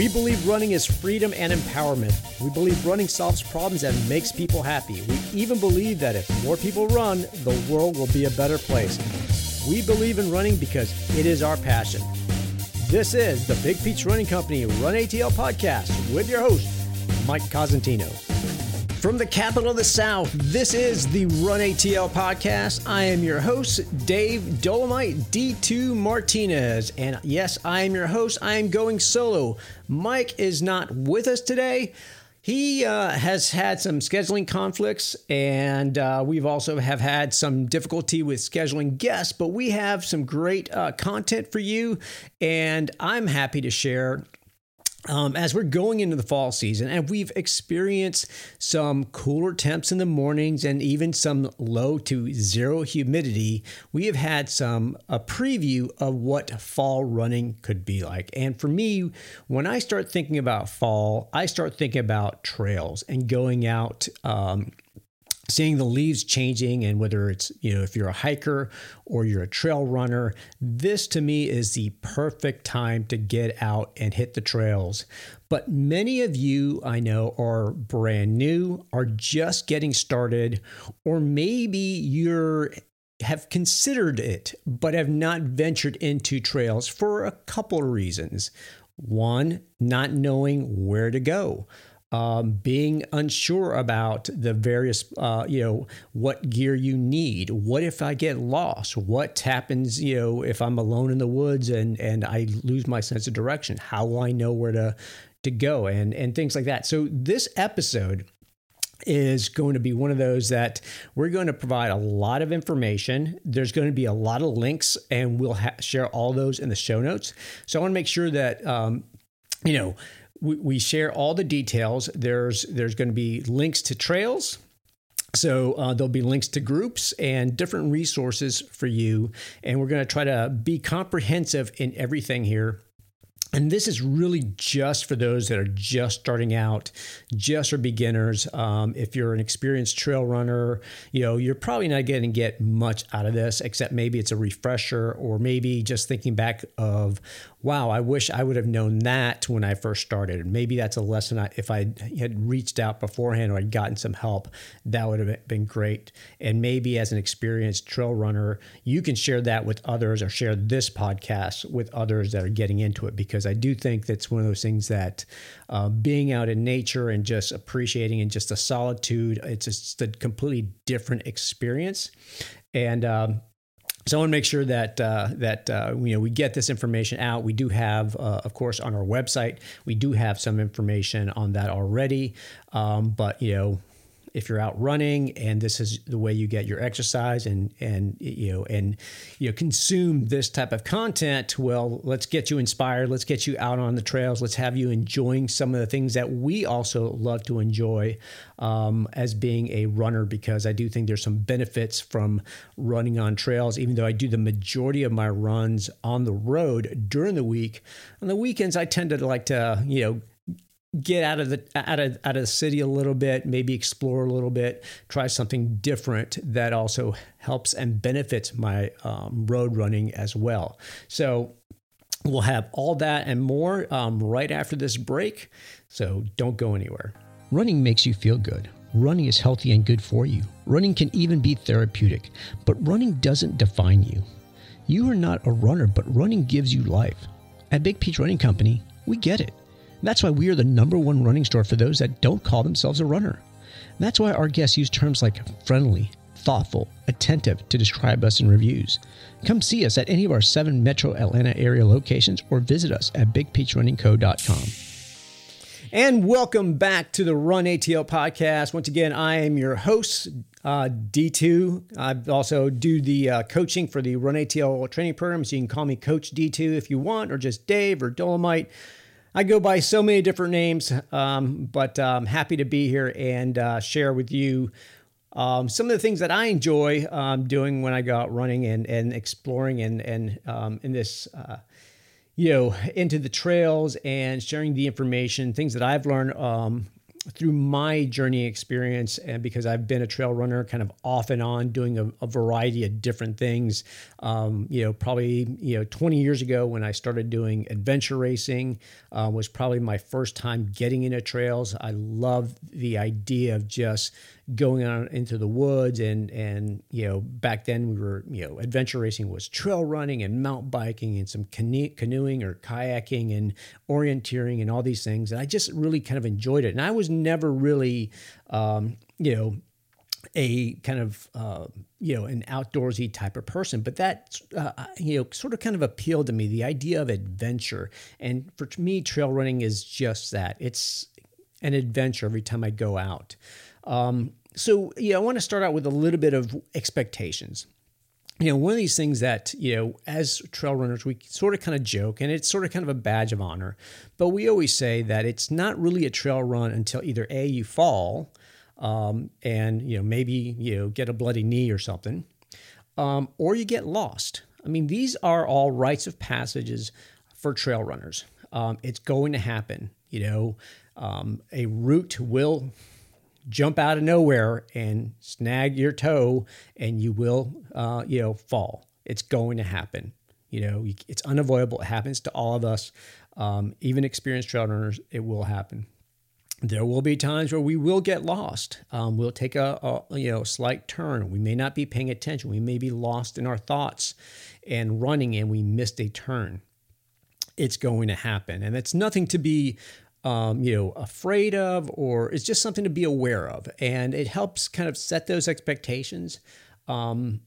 We believe running is freedom and empowerment. We believe running solves problems and makes people happy. We even believe that if more people run, the world will be a better place. We believe in running because it is our passion. This is the Big Peach Running Company Run ATL podcast with your host, Mike Cosentino. From the capital of the South, this is the Run ATL podcast. I am your host, Dave Dolomite D2 Martinez. And yes, I am your host. I am going solo. Mike is not with us today. He uh, has had some scheduling conflicts, and uh, we've also have had some difficulty with scheduling guests. But we have some great uh, content for you, and I'm happy to share um, as we're going into the fall season, and we've experienced some cooler temps in the mornings and even some low to zero humidity, we have had some a preview of what fall running could be like. And for me, when I start thinking about fall, I start thinking about trails and going out. Um, seeing the leaves changing and whether it's you know if you're a hiker or you're a trail runner this to me is the perfect time to get out and hit the trails. But many of you i know are brand new are just getting started or maybe you're have considered it but have not ventured into trails for a couple of reasons. One not knowing where to go um, being unsure about the various, uh, you know, what gear you need. What if I get lost? What happens, you know, if I'm alone in the woods and and I lose my sense of direction? How will I know where to to go? And and things like that. So this episode is going to be one of those that we're going to provide a lot of information. There's going to be a lot of links, and we'll ha- share all those in the show notes. So I want to make sure that um, you know we, we share all the details. There's there's going to be links to trails. So uh, there'll be links to groups and different resources for you, and we're going to try to be comprehensive in everything here and this is really just for those that are just starting out, just for beginners. Um, if you're an experienced trail runner, you know you're probably not going to get much out of this, except maybe it's a refresher, or maybe just thinking back of, wow, I wish I would have known that when I first started. Maybe that's a lesson. I, if I had reached out beforehand or I'd gotten some help, that would have been great. And maybe as an experienced trail runner, you can share that with others or share this podcast with others that are getting into it because because I do think that's one of those things that uh, being out in nature and just appreciating and just the solitude, it's just a completely different experience. And um, so I want to make sure that uh, that uh, you know we get this information out. We do have, uh, of course, on our website, we do have some information on that already. Um, but you know, if you're out running and this is the way you get your exercise and and you know and you know consume this type of content well let's get you inspired. Let's get you out on the trails. Let's have you enjoying some of the things that we also love to enjoy um, as being a runner because i do think there's some benefits from running on trails. Even though i do the majority of my runs on the road during the week on the weekends i tend to like to you know get out of the out of out of the city a little bit, maybe explore a little bit, try something different that also helps and benefits my um, road running as well. So we'll have all that and more um, right after this break. So don't go anywhere. Running makes you feel good. Running is healthy and good for you. Running can even be therapeutic, but running doesn't define you. You are not a runner, but running gives you life. At Big Peach Running Company, we get it. That's why we are the number one running store for those that don't call themselves a runner. That's why our guests use terms like friendly, thoughtful, attentive to describe us in reviews. Come see us at any of our seven metro Atlanta area locations or visit us at bigpeachrunningco.com. And welcome back to the Run ATL podcast. Once again, I am your host, uh, D2. I also do the uh, coaching for the Run ATL training program, so you can call me Coach D2 if you want, or just Dave or Dolomite. I go by so many different names, um, but I'm happy to be here and uh, share with you um, some of the things that I enjoy um, doing when I go out running and, and exploring and, and um, in this, uh, you know, into the trails and sharing the information, things that I've learned um, through my journey experience and because I've been a trail runner kind of off and on doing a, a variety of different things. Um, you know, probably, you know, 20 years ago when I started doing adventure racing uh, was probably my first time getting into trails. I love the idea of just going out into the woods and and you know back then we were you know adventure racing was trail running and mountain biking and some canoe- canoeing or kayaking and orienteering and all these things. And I just really kind of enjoyed it. And I was never really um, you know a kind of uh, you know an outdoorsy type of person but that uh, you know sort of kind of appealed to me the idea of adventure. And for me trail running is just that. It's an adventure every time I go out. Um, so yeah, I want to start out with a little bit of expectations. You know, one of these things that, you know, as trail runners, we sort of kind of joke, and it's sort of kind of a badge of honor, but we always say that it's not really a trail run until either A, you fall, um, and, you know, maybe, you know, get a bloody knee or something, um, or you get lost. I mean, these are all rites of passages for trail runners. Um, it's going to happen. You know, um, a root will jump out of nowhere and snag your toe and you will uh, you know fall. It's going to happen. You know it's unavoidable. It happens to all of us. Um, even experienced trail runners it will happen. There will be times where we will get lost. Um, we'll take a, a you know slight turn. We may not be paying attention. We may be lost in our thoughts and running and we missed a turn. It's going to happen. And it's nothing to be um, you know, afraid of, or it's just something to be aware of. And it helps kind of set those expectations um,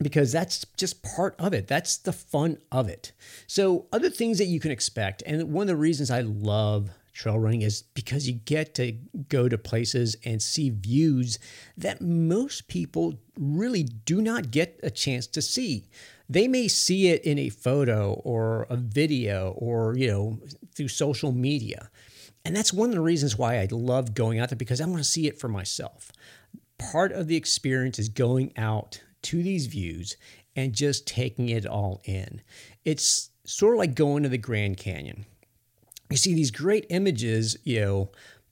because that's just part of it. That's the fun of it. So, other things that you can expect, and one of the reasons I love trail running is because you get to go to places and see views that most people really do not get a chance to see. They may see it in a photo or a video or you know through social media. And that's one of the reasons why i love going out there because i want to see it for myself. Part of the experience is going out to these views and just taking it all in. It's sort of like going to the grand canyon you see these great images you know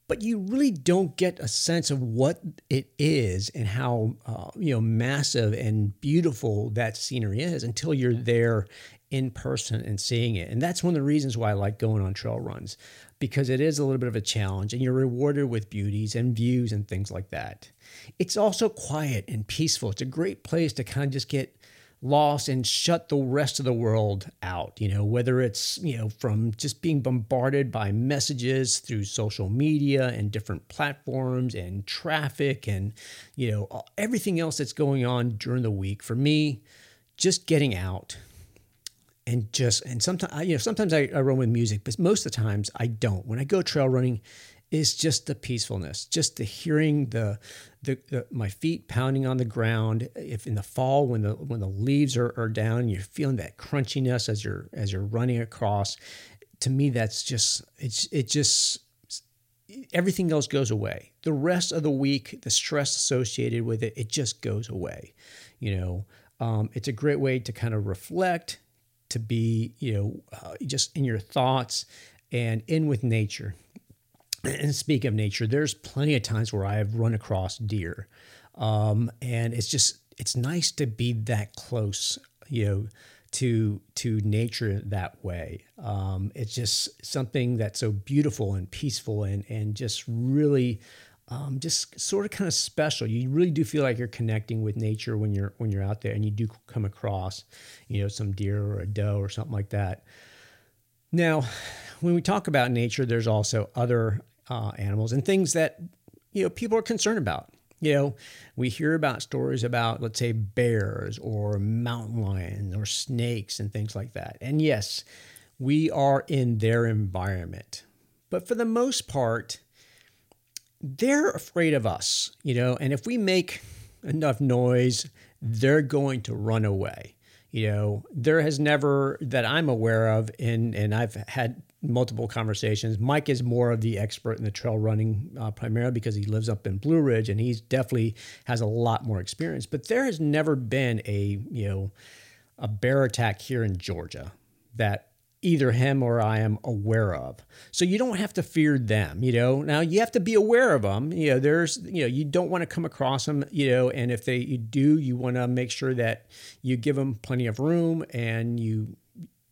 but you really don't get a sense of what it is and how uh, you know massive and beautiful that scenery is until you're there in person and seeing it. And that's one of the reasons why I like going on trail runs because it is a little bit of a challenge and you're rewarded with beauties and views and things like that. It's also quiet and peaceful. It's a great place to kind of just get lost and shut the rest of the world out you know whether it's you know from just being bombarded by messages through social media and different platforms and traffic and you know everything else that's going on during the week for me just getting out and just and sometimes you know sometimes I, I run with music but most of the times i don't. When i go trail running is just the peacefulness, just the hearing the, the, the, my feet pounding on the ground. If in the fall when the when the leaves are, are down, you're feeling that crunchiness as you're as you're running across. To me, that's just it's it just everything else goes away. The rest of the week, the stress associated with it, it just goes away. You know, um, it's a great way to kind of reflect, to be you know uh, just in your thoughts and in with nature and speak of nature, there's plenty of times where I have run across deer, um, and it's just it's nice to be that close, you know, to to nature that way. Um, it's just something that's so beautiful and peaceful and and just really. Um, just sort of kind of special. You really do feel like you're connecting with nature when you're when you're out there, and you do come across, you know, some deer or a doe or something like that. Now, when we talk about nature, there's also other uh, animals and things that you know people are concerned about. You know, we hear about stories about, let's say, bears or mountain lions or snakes and things like that. And yes, we are in their environment. But for the most part, they're afraid of us, you know, and if we make enough noise, they're going to run away. You know, there has never that I'm aware of, and and I've had multiple conversations. Mike is more of the expert in the trail running, uh, primarily because he lives up in Blue Ridge and he's definitely has a lot more experience. But there has never been a you know a bear attack here in Georgia that either him or I am aware of. So you don't have to fear them, you know. Now you have to be aware of them. You know, there's, you know, you don't want to come across them, you know, and if they you do, you want to make sure that you give them plenty of room and you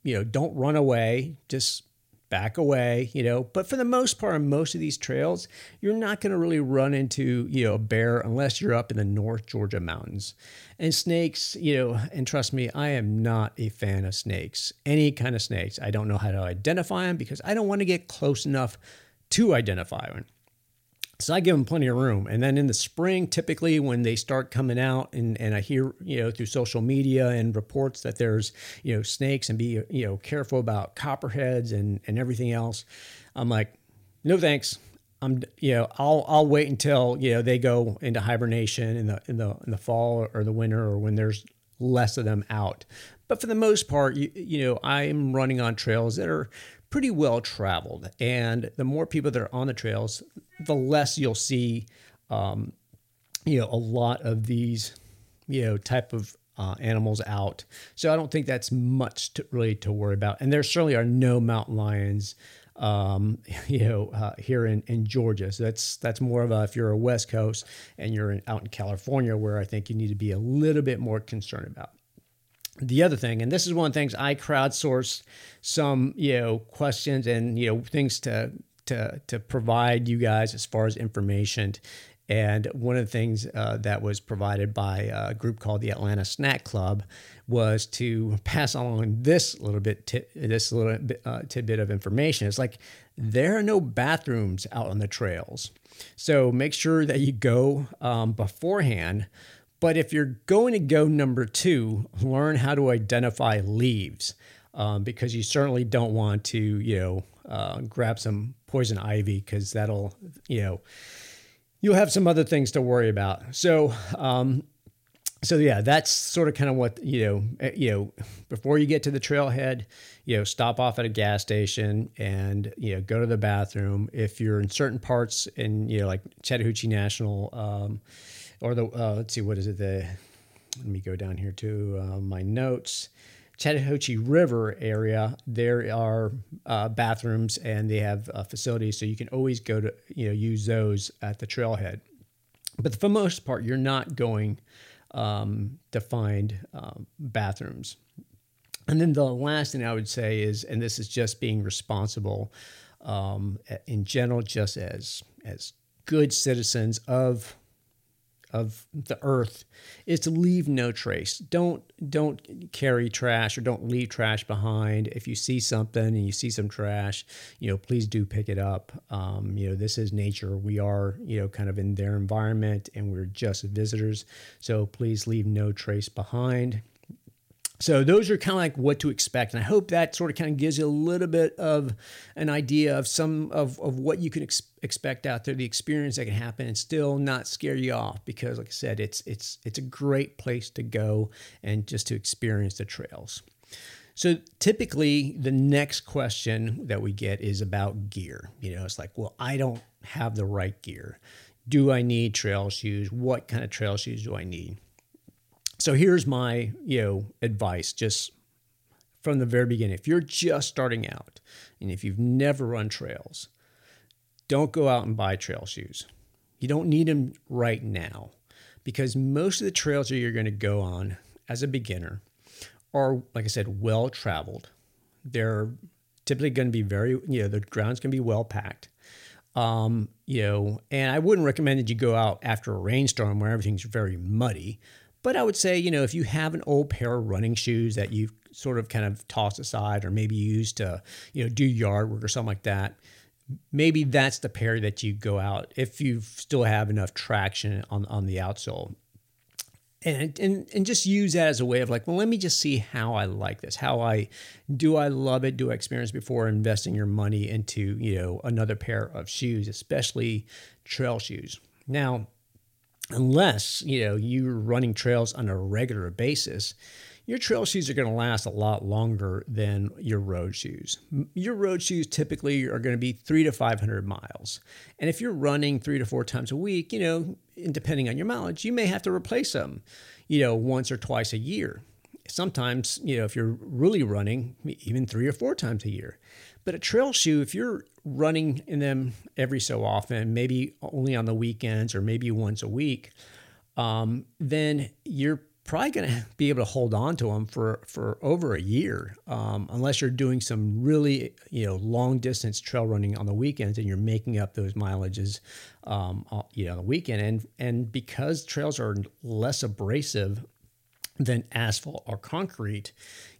you know, don't run away. Just back away, you know. But for the most part, on most of these trails, you're not going to really run into, you know, a bear unless you're up in the North Georgia mountains. And snakes, you know, and trust me, I am not a fan of snakes, any kind of snakes. I don't know how to identify them because I don't want to get close enough to identify them. So I give them plenty of room. And then in the spring, typically when they start coming out and, and I hear, you know, through social media and reports that there's, you know, snakes and be, you know, careful about copperheads and, and everything else. I'm like, no, thanks. I'm, you know, I'll, I'll wait until, you know, they go into hibernation in the, in the, in the fall or the winter or when there's less of them out. But for the most part, you, you know, I'm running on trails that are pretty well traveled. And the more people that are on the trails, the less you'll see, um, you know, a lot of these, you know, type of uh, animals out. So I don't think that's much to, really to worry about. And there certainly are no mountain lions, um, you know, uh, here in, in Georgia. So that's that's more of a if you're a West Coast and you're in, out in California, where I think you need to be a little bit more concerned about the other thing, and this is one of the things I crowdsourced some, you know, questions and you know things to to to provide you guys as far as information. And one of the things uh, that was provided by a group called the Atlanta Snack Club was to pass along this little bit, t- this little bit, uh, tidbit of information. It's like there are no bathrooms out on the trails, so make sure that you go um, beforehand but if you're going to go number two, learn how to identify leaves um, because you certainly don't want to, you know, uh, grab some poison ivy because that'll, you know, you'll have some other things to worry about. So, um, so yeah, that's sort of kind of what you know. Eh, you know, before you get to the trailhead, you know, stop off at a gas station and you know go to the bathroom. If you're in certain parts in you know like Chattahoochee National. Um, or the uh, let's see, what is it? The let me go down here to uh, my notes. Chattahoochee River area, there are uh, bathrooms and they have uh, facilities, so you can always go to you know use those at the trailhead. But for the most part, you're not going um, to find um, bathrooms. And then the last thing I would say is, and this is just being responsible um, in general, just as as good citizens of of the earth is to leave no trace. Don't don't carry trash or don't leave trash behind. If you see something and you see some trash, you know, please do pick it up. Um, you know, this is nature. We are, you know, kind of in their environment and we're just visitors. So please leave no trace behind. So those are kind of like what to expect, and I hope that sort of kind of gives you a little bit of an idea of some of, of what you can ex- expect out there, the experience that can happen, and still not scare you off. Because, like I said, it's it's it's a great place to go and just to experience the trails. So typically, the next question that we get is about gear. You know, it's like, well, I don't have the right gear. Do I need trail shoes? What kind of trail shoes do I need? So here's my, you know, advice just from the very beginning. If you're just starting out and if you've never run trails, don't go out and buy trail shoes. You don't need them right now because most of the trails that you're going to go on as a beginner are, like I said, well traveled. They're typically going to be very, you know, the ground's going to be well packed. Um, you know, and I wouldn't recommend that you go out after a rainstorm where everything's very muddy. But I would say, you know, if you have an old pair of running shoes that you've sort of kind of tossed aside or maybe used to, you know, do yard work or something like that, maybe that's the pair that you go out if you still have enough traction on, on the outsole. And, and and just use that as a way of like, well, let me just see how I like this. How I do I love it? Do I experience before investing your money into, you know, another pair of shoes, especially trail shoes. Now, unless you know you're running trails on a regular basis your trail shoes are going to last a lot longer than your road shoes. Your road shoes typically are going to be three to 500 miles. And if you're running three to four times a week you know depending on your mileage you may have to replace them you know once or twice a year. Sometimes, you know, if you're really running, even three or four times a year. But a trail shoe, if you're running in them every so often, maybe only on the weekends or maybe once a week, um, then you're probably going to be able to hold on to them for, for over a year, um, unless you're doing some really you know long distance trail running on the weekends and you're making up those mileages, um, you know, on the weekend. And and because trails are less abrasive than asphalt or concrete,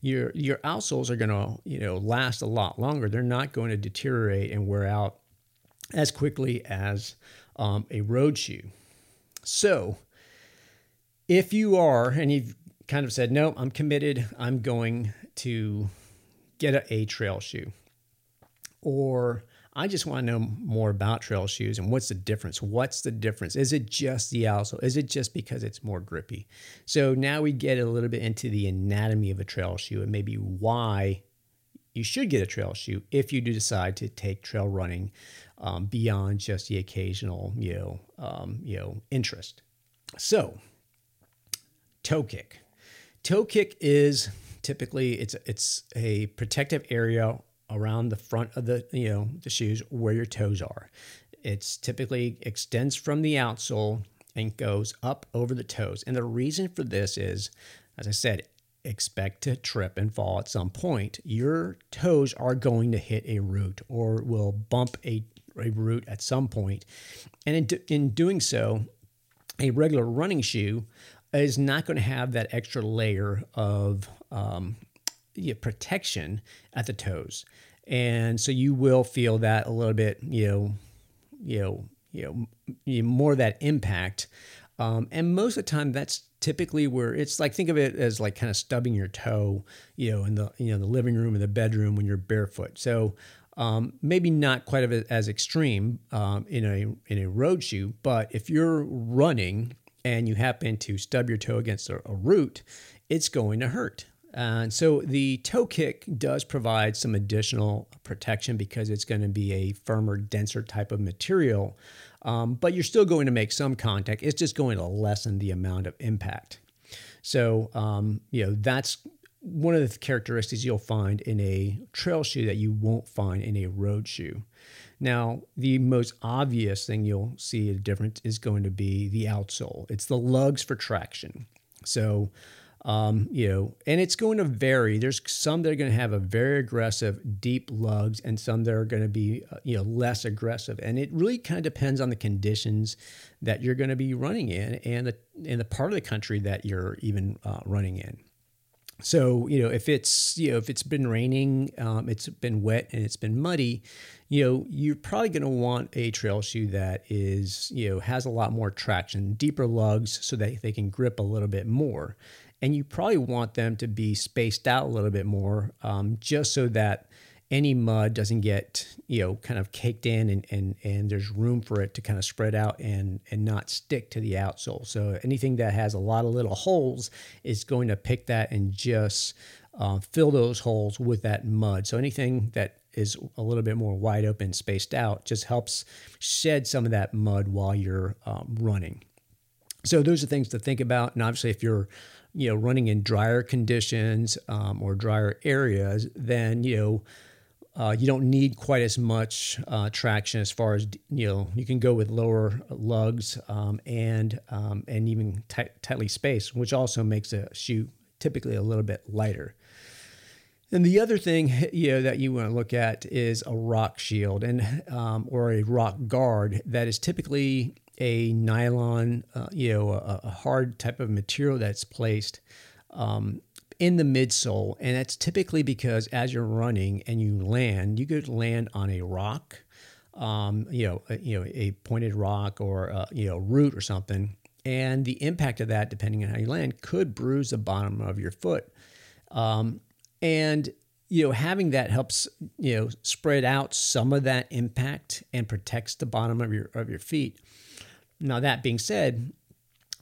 your your outsoles are going to you know last a lot longer. They're not going to deteriorate and wear out as quickly as um, a road shoe. So if you are, and you've kind of said, no, I'm committed, I'm going to get a, a trail shoe, or I just want to know more about trail shoes and what's the difference? What's the difference? Is it just the outsole? Is it just because it's more grippy? So now we get a little bit into the anatomy of a trail shoe and maybe why you should get a trail shoe if you do decide to take trail running um, beyond just the occasional, you know, um, you know, interest. So toe kick. Toe kick is typically it's it's a protective area around the front of the you know the shoes where your toes are. It's typically extends from the outsole and goes up over the toes. And the reason for this is, as I said, expect to trip and fall at some point. Your toes are going to hit a root or will bump a, a root at some point. And in, in doing so, a regular running shoe is not going to have that extra layer of um, yeah, protection at the toes, and so you will feel that a little bit, you know, you know, you know, more of that impact. Um, and most of the time, that's typically where it's like think of it as like kind of stubbing your toe, you know, in the you know the living room or the bedroom when you're barefoot. So um, maybe not quite as extreme um, in a in a road shoe, but if you're running and you happen to stub your toe against a, a root, it's going to hurt. And so the toe kick does provide some additional protection because it's going to be a firmer, denser type of material. Um, but you're still going to make some contact. It's just going to lessen the amount of impact. So, um, you know, that's one of the characteristics you'll find in a trail shoe that you won't find in a road shoe. Now, the most obvious thing you'll see a difference is going to be the outsole. It's the lugs for traction. So, um, you know, and it's going to vary. There's some that are going to have a very aggressive, deep lugs, and some that are going to be, uh, you know, less aggressive. And it really kind of depends on the conditions that you're going to be running in and the and the part of the country that you're even uh, running in. So you know, if it's you know if it's been raining, um, it's been wet and it's been muddy, you know, you're probably going to want a trail shoe that is you know has a lot more traction, deeper lugs, so that they can grip a little bit more, and you probably want them to be spaced out a little bit more, um, just so that any mud doesn't get you know kind of caked in and and and there's room for it to kind of spread out and and not stick to the outsole. So anything that has a lot of little holes is going to pick that and just uh, fill those holes with that mud. So anything that is a little bit more wide open spaced out just helps shed some of that mud while you're um, running so those are things to think about and obviously if you're you know running in drier conditions um, or drier areas then you know uh, you don't need quite as much uh, traction as far as you know. You can go with lower lugs um, and um, and even tight, tightly spaced, which also makes a shoe typically a little bit lighter. And the other thing you know that you want to look at is a rock shield and um, or a rock guard that is typically a nylon, uh, you know, a, a, hard type of material that's placed um, in the midsole, and that's typically because as you're running and you land, you could land on a rock, um, you know, a, you know, a pointed rock or a, you know, root or something, and the impact of that, depending on how you land, could bruise the bottom of your foot, um, and you know, having that helps you know spread out some of that impact and protects the bottom of your of your feet. Now that being said,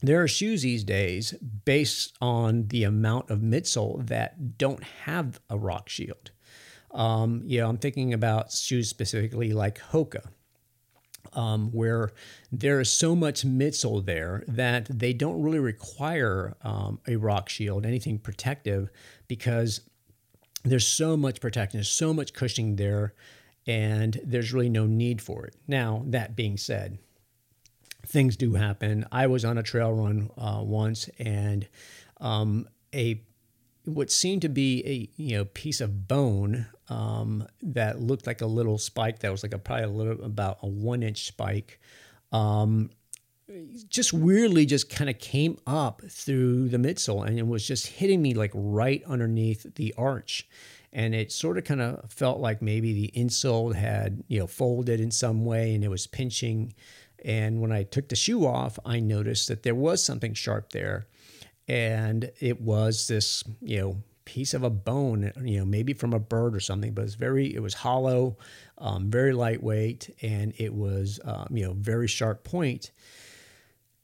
there are shoes these days based on the amount of midsole that don't have a rock shield. Um, you know, I'm thinking about shoes specifically like Hoka. um, where there is so much midsole there that they don't really require um, a rock shield, anything protective, because there's so much protection, there's so much cushioning there, and there's really no need for it. Now, that being said, things do happen. I was on a trail run uh, once, and um, a what seemed to be a you know piece of bone um, that looked like a little spike that was like a probably a little about a one inch spike. Um, just weirdly just kind of came up through the midsole and it was just hitting me like right underneath the arch. And it sort of kind of felt like maybe the insole had you know folded in some way and it was pinching. And when i took the shoe off i noticed that there was something sharp there. And it was this you know piece of a bone you know maybe from a bird or something but it's very it was hollow um, very lightweight and it was um, you know very sharp point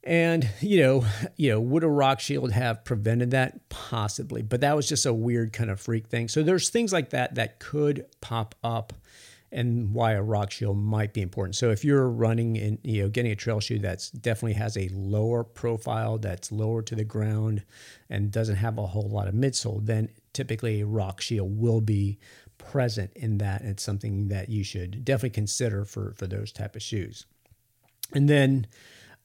and you know you know would a rock shield have prevented that possibly but that was just a weird kind of freak thing so there's things like that that could pop up and why a rock shield might be important. So if you're running and you know getting a trail shoe that's definitely has a lower profile, that's lower to the ground, and doesn't have a whole lot of midsole, then typically a rock shield will be present in that. and It's something that you should definitely consider for for those type of shoes. And then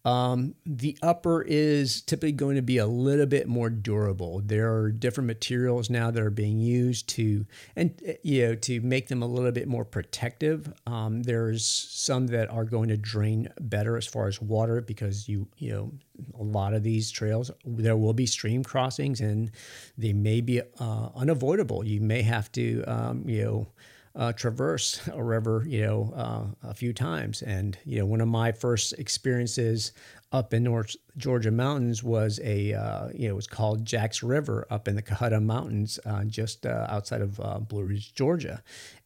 um, the upper is typically going to be a little bit more durable. There are different materials now that are being used to and you know to make them a little bit more protective. Um, there's some that are going to drain better as far as water because you you know a lot of these trails there will be stream crossings and they may be uh, unavoidable. You may have to um, you know uh, traverse a river, you know, uh, a few times. And you know, one of my first experiences up in North Georgia mountains was a, uh, you know, it was called Jack's River up in the Cohutta Mountains, uh, just uh, outside of uh, Blue Ridge, Georgia,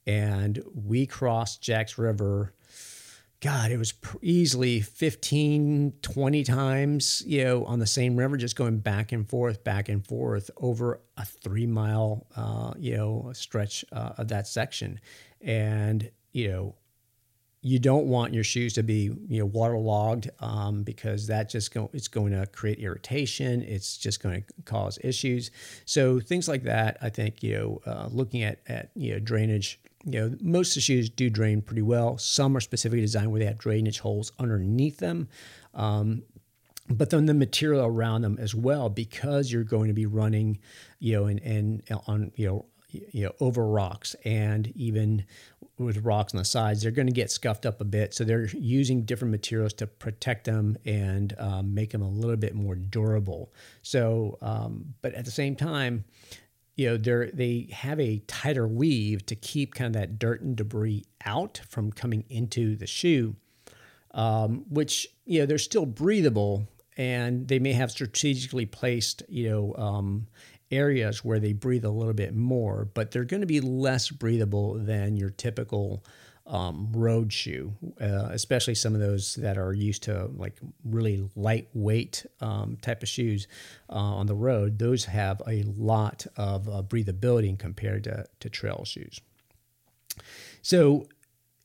and we crossed Jack's River God, it was easily 15, 20 times, you know, on the same river, just going back and forth, back and forth over a three mile, uh, you know, stretch uh, of that section. And, you know, you don't want your shoes to be, you know, waterlogged um, because that just go, it's going to create irritation. It's just going to cause issues. So things like that, I think, you know, uh, looking at, at, you know, drainage you know, most of the shoes do drain pretty well. Some are specifically designed where they have drainage holes underneath them. Um, but then the material around them as well, because you're going to be running, you know, and, and on, you know, you know, over rocks and even with rocks on the sides, they're going to get scuffed up a bit. So they're using different materials to protect them and um, make them a little bit more durable. So, um, but at the same time, you know they they have a tighter weave to keep kind of that dirt and debris out from coming into the shoe um, which you know they're still breathable and they may have strategically placed you know um, areas where they breathe a little bit more but they're going to be less breathable than your typical um, road shoe, uh, especially some of those that are used to like really lightweight um, type of shoes uh, on the road. Those have a lot of uh, breathability compared to, to trail shoes. So,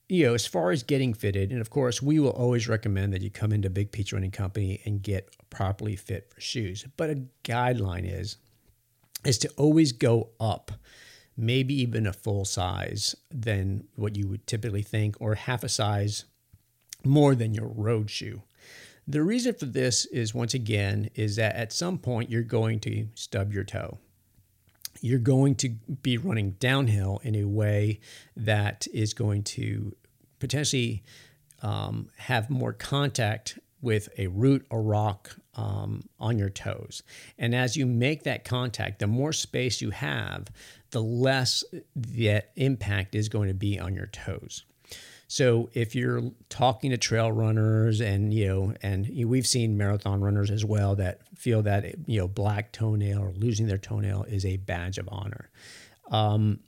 you know, as far as getting fitted, and of course, we will always recommend that you come into Big Peach Running Company and get properly fit for shoes. But a guideline is is to always go up maybe even a full size than what you would typically think, or half a size more than your road shoe. The reason for this is once again is that at some point you're going to stub your toe. You're going to be running downhill in a way that is going to potentially um, have more contact with a root or rock um, on your toes. And as you make that contact, the more space you have, the less that impact is going to be on your toes. So if you're talking to trail runners and you know and we've seen marathon runners as well that feel that you know black toenail or losing their toenail is a badge of honor. Um,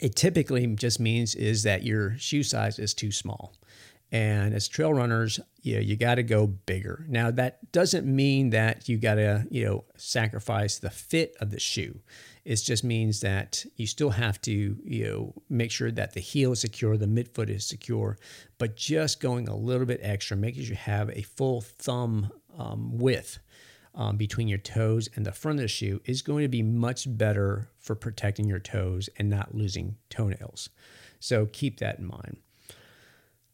it typically just means is that your shoe size is too small. And as trail runners, you know, you got to go bigger. Now that doesn't mean that you got to, you know, sacrifice the fit of the shoe It just means that you still have to, you know, make sure that the heel is secure, the midfoot is secure, but just going a little bit extra, making sure you have a full thumb um, width um, between your toes and the front of the shoe is going to be much better for protecting your toes and not losing toenails. So keep that in mind.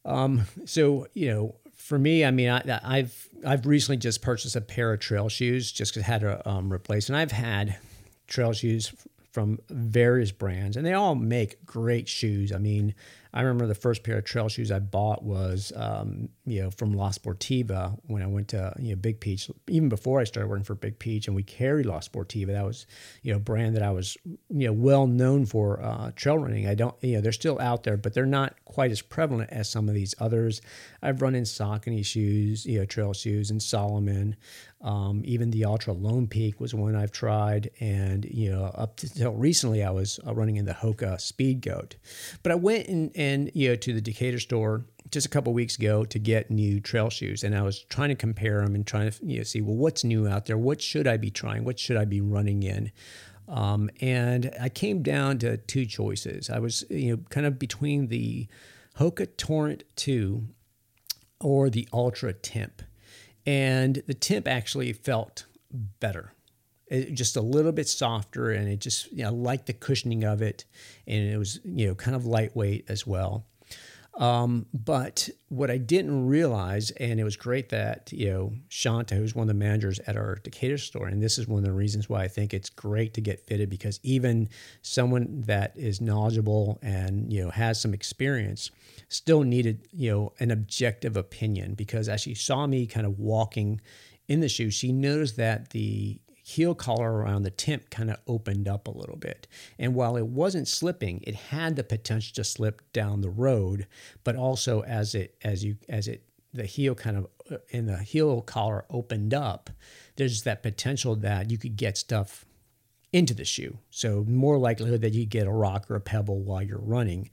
Um, so you know, for me, I mean, I, have I've recently just purchased a pair of trail shoes just had to um, replace, and I've had trail shoes from various brands, and they all make great shoes. I mean, I remember the first pair of trail shoes I bought was, um, you know, from La Sportiva when I went to you know Big Peach. Even before I started working for Big Peach, and we carried La Sportiva. That was, you know, brand that I was, you know, well known for uh, trail running. I don't, you know, they're still out there, but they're not quite as prevalent as some of these others. I've run in Saucony shoes, you know, trail shoes, and Salomon. Um, even the Altra Lone Peak was one I've tried, and you know, up until recently, I was uh, running in the Hoka Speed Goat. But I went and, and you know to the Decatur store just a couple weeks ago to get new trail shoes, and I was trying to compare them and trying to you know see well what's new out there, what should I be trying, what should I be running in. Um, and I came down to two choices. I was you know kind of between the Hoka Torrent 2 or the Altra Timp and the Timp actually felt better. It, just a little bit softer, and it just you know liked the cushioning of it, and it was you know kind of lightweight as well. Um, but what I didn't realize, and it was great that you know Shanta, who's one of the managers at our Decatur store, and this is one of the reasons why I think it's great to get fitted because even someone that is knowledgeable and you know has some experience still needed, you know, an objective opinion because as she saw me kind of walking in the shoe, she noticed that the heel collar around the Timp kind of opened up a little bit. And while it wasn't slipping, it had the potential to slip down the road, but also as it as you as it the heel kind of in uh, the heel collar opened up, there's that potential that you could get stuff into the shoe. So more likelihood that you get a rock or a pebble while you're running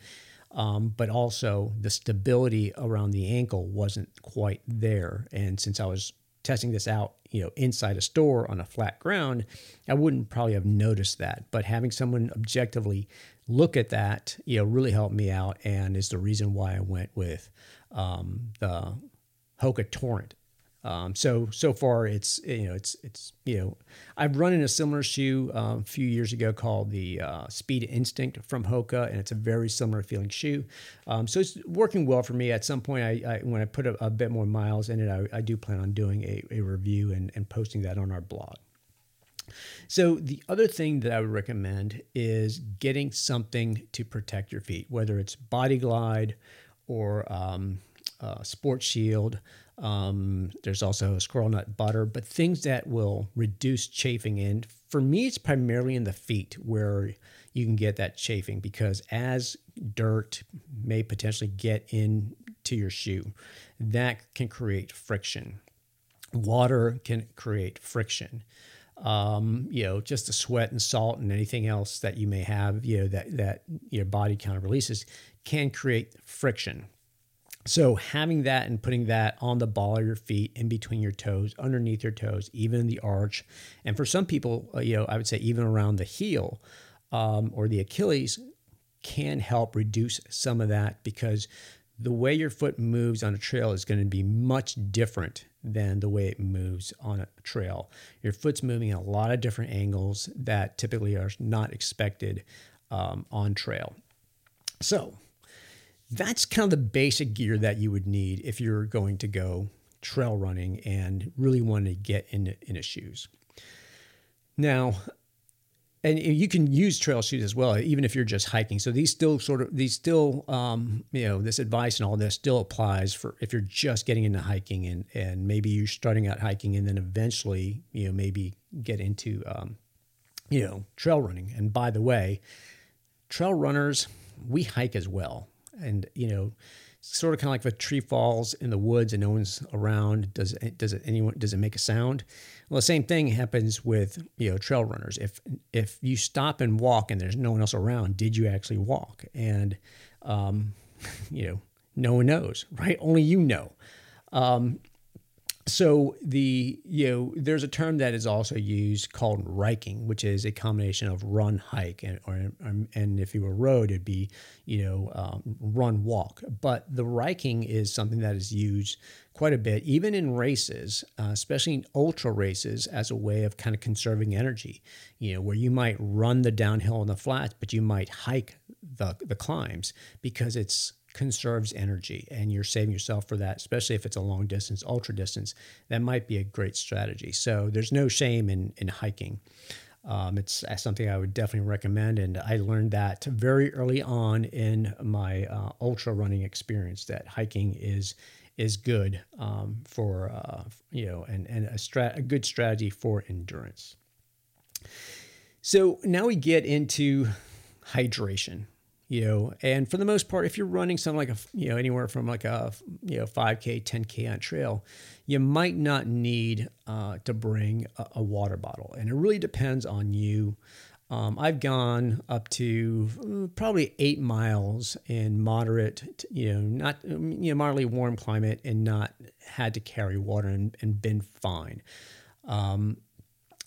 um, but also the stability around the ankle wasn't quite there. And since I was testing this out, you know, inside a store on a flat ground, I wouldn't probably have noticed that. But having someone objectively look at that, you know, really helped me out, and is the reason why I went with um, the Hoka Torrent um, so so far, it's you know it's it's you know I've run in a similar shoe um, a few years ago called the uh, Speed Instinct from Hoka, and it's a very similar feeling shoe. Um, so it's working well for me. At some point, I, I when I put a, a, bit more miles in it, I, I do plan on doing a, a review and, and posting that on our blog. So the other thing that I would recommend is getting something to protect your feet, whether it's Body Glide or um, uh, Sport Shield. Um, there's also squirrel nut butter, but things that will reduce chafing. And for me, it's primarily in the feet where you can get that chafing because as dirt may potentially get into your shoe, that can create friction. Water can create friction. Um, you know, just the sweat and salt and anything else that you may have, you know, that that your body kind of releases can create friction. So having that and putting that on the ball of your feet, in between your toes, underneath your toes, even in the arch, and for some people, uh, you know, I would say even around the heel um, or the Achilles, can help reduce some of that because the way your foot moves on a trail is going to be much different than the way it moves on a trail. Your foot's moving at a lot of different angles that typically are not expected um, on trail. So that's kind of the basic gear that you would need if you're going to go trail running and really want to get into, into shoes. Now, and you can use trail shoes as well, even if you're just hiking. So these still sort of these still um, you know this advice and all this still applies for if you're just getting into hiking and and maybe you're starting out hiking and then eventually you know maybe get into um, you know trail running. And by the way, trail runners we hike as well and you know sort of kind of like if a tree falls in the woods and no one's around does it does it anyone does it make a sound? Well the same thing happens with you know trail runners. If if you stop and walk and there's no one else around did you actually walk? And um, you know no one knows right? Only you know. Um, so the you know there's a term that is also used called riking, which is a combination of run hike and or and if you were road it'd be you know um, run walk. But the riking is something that is used quite a bit, even in races, uh, especially in ultra races, as a way of kind of conserving energy. You know, where you might run the downhill and the flats, but you might hike the the climbs because it's conserves energy and you're saving yourself for that, especially if it's a long distance, ultra distance, that might be a great strategy. So there's no shame in, in hiking. Um, it's something I would definitely recommend. And I learned that very early on in my uh, ultra running experience that hiking is is good um, for uh, you know and, and a, strat- a good strategy for endurance. So now we get into hydration you know and for the most part if you're running something like a you know anywhere from like a you know 5k 10k on trail you might not need uh, to bring a, a, water bottle. And it really depends on you. Um, i've gone up to uh, probably eight miles in moderate you know not you know moderately warm climate and not had to carry water and, and been fine. Um,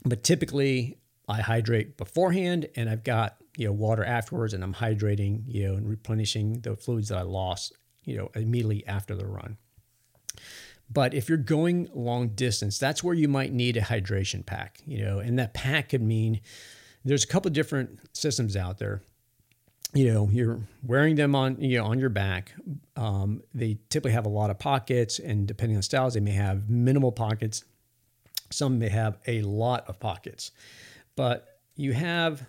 but typically i hydrate beforehand and i've got you know water afterwards and I'm hydrating, you know, and replenishing the fluids that I lost, you know, immediately after the run. But if you're going long distance, that's where you might need a hydration pack, you know, and that pack could mean there's a couple different systems out there. You know, you're wearing them on, you know, on your back. Um, they typically have a lot of pockets, and depending on styles, they may have minimal pockets. Some may have a lot of pockets, but you have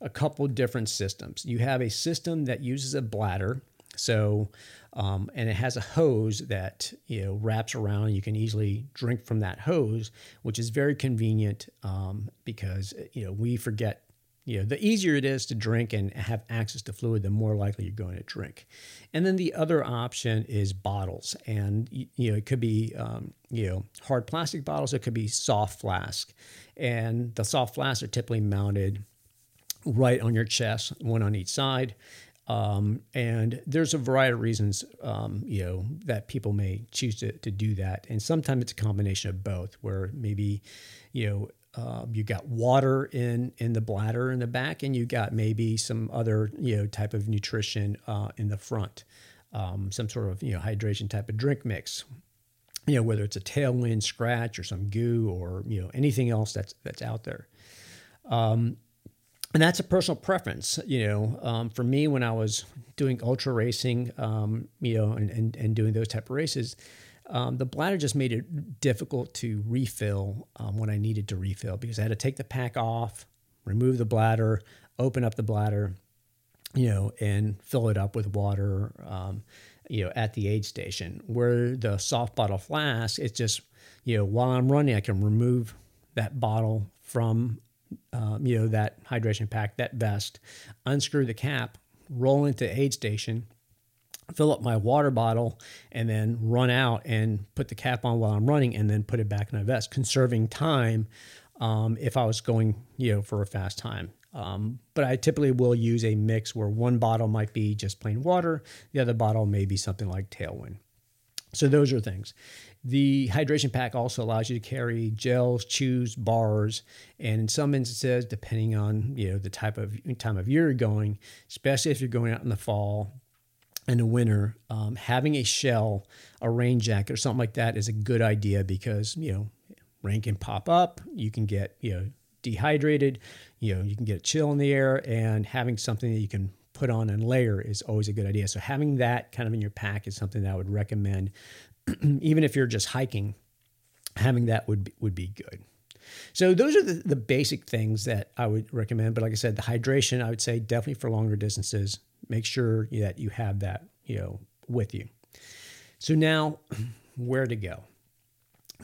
a couple different systems. You have a system that uses a bladder, so um, and it has a hose that you know wraps around. You can easily drink from that hose, which is very convenient um, because you know we forget. You know, the easier it is to drink and have access to fluid, the more likely you're going to drink. And then the other option is bottles, and you know it could be um, you know hard plastic bottles. It could be soft flask, and the soft flasks are typically mounted right on your chest, one on each side. Um, and there's a variety of reasons, um, you know, that people may choose to, to do that. And sometimes it's a combination of both, where maybe, you know, uh, you got water in in the bladder in the back, and you got maybe some other you know type of nutrition uh, in the front, um, some sort of you know hydration type of drink mix. You know, whether it's a tailwind Skratch or some goo or you know anything else that's that's out there. Um, and that's a personal preference. You know, um, for me, when I was doing ultra racing, um, you know, and, and, and doing those type of races, um, the bladder just made it difficult to refill um, when I needed to refill because I had to take the pack off, remove the bladder, open up the bladder, you know, and fill it up with water, um, you know, at the aid station. Where the soft bottle flask, it's just, you know, while I'm running, I can remove that bottle from um, you know, that hydration pack, that vest, unscrew the cap, roll into aid station, fill up my water bottle, and then run out and put the cap on while I'm running, and then put it back in my vest, conserving time um, if I was going, you know, for a fast time. Um, but I typically will use a mix where one bottle might be just plain water, the other bottle may be something like Tailwind. So those are things. The hydration pack also allows you to carry gels, chews, bars, and in some instances, depending on you know the type of time of year you're going, especially if you're going out in the fall and the winter, um, having a shell, a rain jacket, or something like that is a good idea because you know rain can pop up, you can get you know dehydrated, you know you can get a chill in the air, and having something that you can put on and layer is always a good idea. So having that kind of in your pack is something that I would recommend even if you're just hiking, having that would be, would be good. So those are the, the basic things that I would recommend. But like I said, the hydration, I would say definitely for longer distances, make sure that you have that, you know, with you. So now where to go?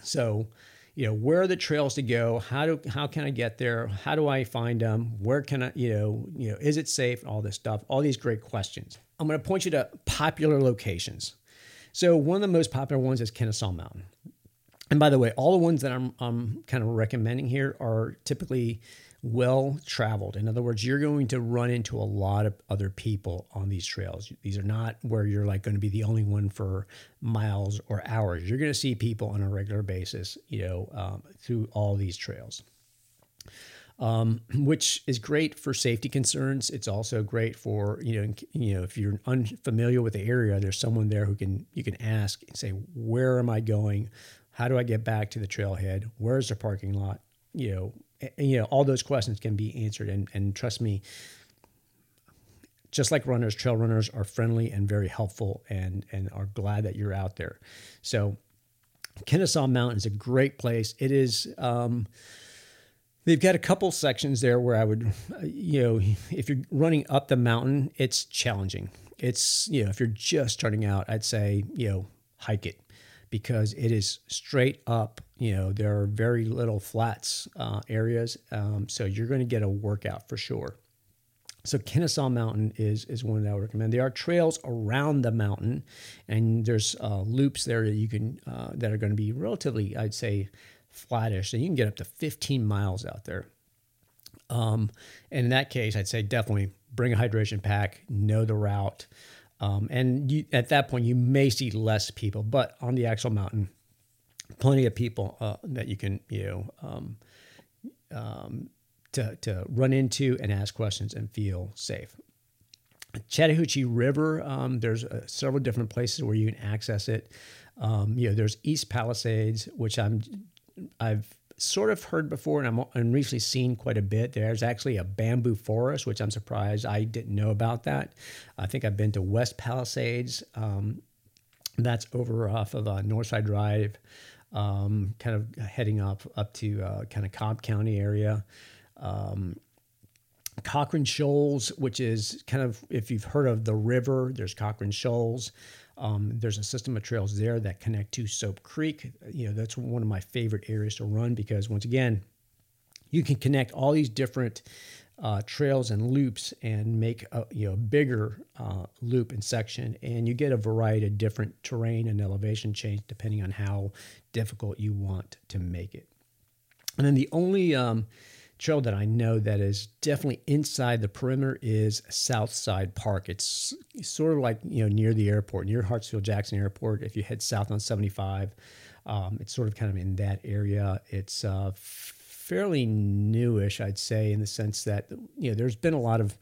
So, you know, where are the trails to go? How do how can I get there? How do I find them? Where can I, you know, you know, is it safe? All this stuff, all these great questions. I'm going to point you to popular locations. So one of the most popular ones is Kennesaw Mountain. And by the way, all the ones that I'm, I'm kind of recommending here are typically well traveled. In other words, you're going to run into a lot of other people on these trails. These are not where you're like going to be the only one for miles or hours. You're going to see people on a regular basis, you know, um, through all these trails. Um, which is great for safety concerns. It's also great for you know you know if you're unfamiliar with the area, there's someone there who can you can ask and say where am I going, how do I get back to the trailhead, where's the parking lot, you know you know all those questions can be answered. And and trust me just like runners trail runners are friendly and very helpful and and are glad that you're out there. So kennesaw mountain is a great place. It is um, they've got a couple sections there where i would you know if you're running up the mountain it's challenging. It's you know if you're just starting out i'd say you know hike it because it is straight up. You know, there are very little flats uh, areas, um, so you're going to get a workout for sure. So Kennesaw Mountain is is one that I would recommend. There are trails around the mountain, and there's uh, loops there that you can uh, that are going to be relatively, I'd say, flattish. So you can get up to 15 miles out there. Um, and in that case, I'd say definitely bring a hydration pack, know the route. Um, and you, at that point, you may see less people, but on the actual mountain, plenty of people uh, that you can, you know, um, um, to, to run into and ask questions and feel safe. Chattahoochee River, um, there's uh, several different places where you can access it. Um, you know, there's East Palisades, which I'm I've sort of heard before, and I'm recently seen quite a bit. There's actually a bamboo forest, which I'm surprised I didn't know about that. I think I've been to West Palisades. Um, that's over off of uh, Northside Drive, um, kind of heading up up to uh, kind of Cobb County area. Um, Cochran Shoals, which is kind of if you've heard of the river, there's Cochran Shoals. Um, there's a system of trails there that connect to Soap Creek. You know, that's one of my favorite areas to run because once again, you can connect all these different uh, trails and loops and make a you know bigger uh, loop and section, and you get a variety of different terrain and elevation change depending on how difficult you want to make it. And then the only um, trail that I know that is definitely inside the perimeter is Southside Park. It's sort of like you know near the airport, near Hartsfield Jackson Airport. If you head south on 75, um, it's sort of kind of in that area. It's uh, fairly newish, I'd say, in the sense that you know there's been a lot of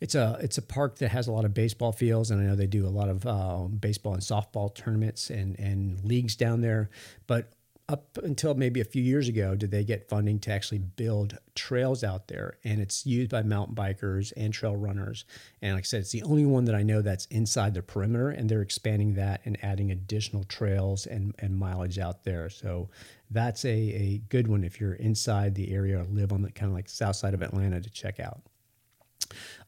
it's a it's a park that has a lot of baseball fields, and I know they do a lot of uh, baseball and softball tournaments and and leagues down there. But up until maybe a few years ago did they get funding to actually build trails out there? And it's used by mountain bikers and trail runners. And like i said it's the only one that i know that's inside the perimeter and they're expanding that and adding additional trails and, and mileage out there. So that's a, a good one if you're inside the area or live on the kind of like south side of atlanta to check out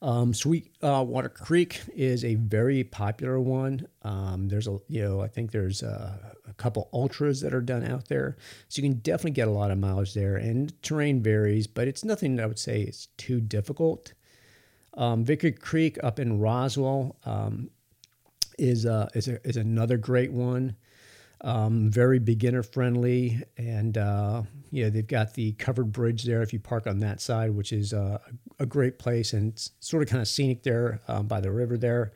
um, Sweet uh, Creek is a very popular one. Um, there's a, you know, I think there's a, a, couple ultras that are done out there, so you can definitely get a lot of mileage there. And terrain varies, but it's nothing that I would say is too difficult. Um, Vickery Creek up in Roswell um, is uh, is a, is another great one um, very beginner friendly, and uh, yeah, they've got the covered bridge there if you park on that side, which is uh, a great place and it's sort of kind of scenic there um, by the river there.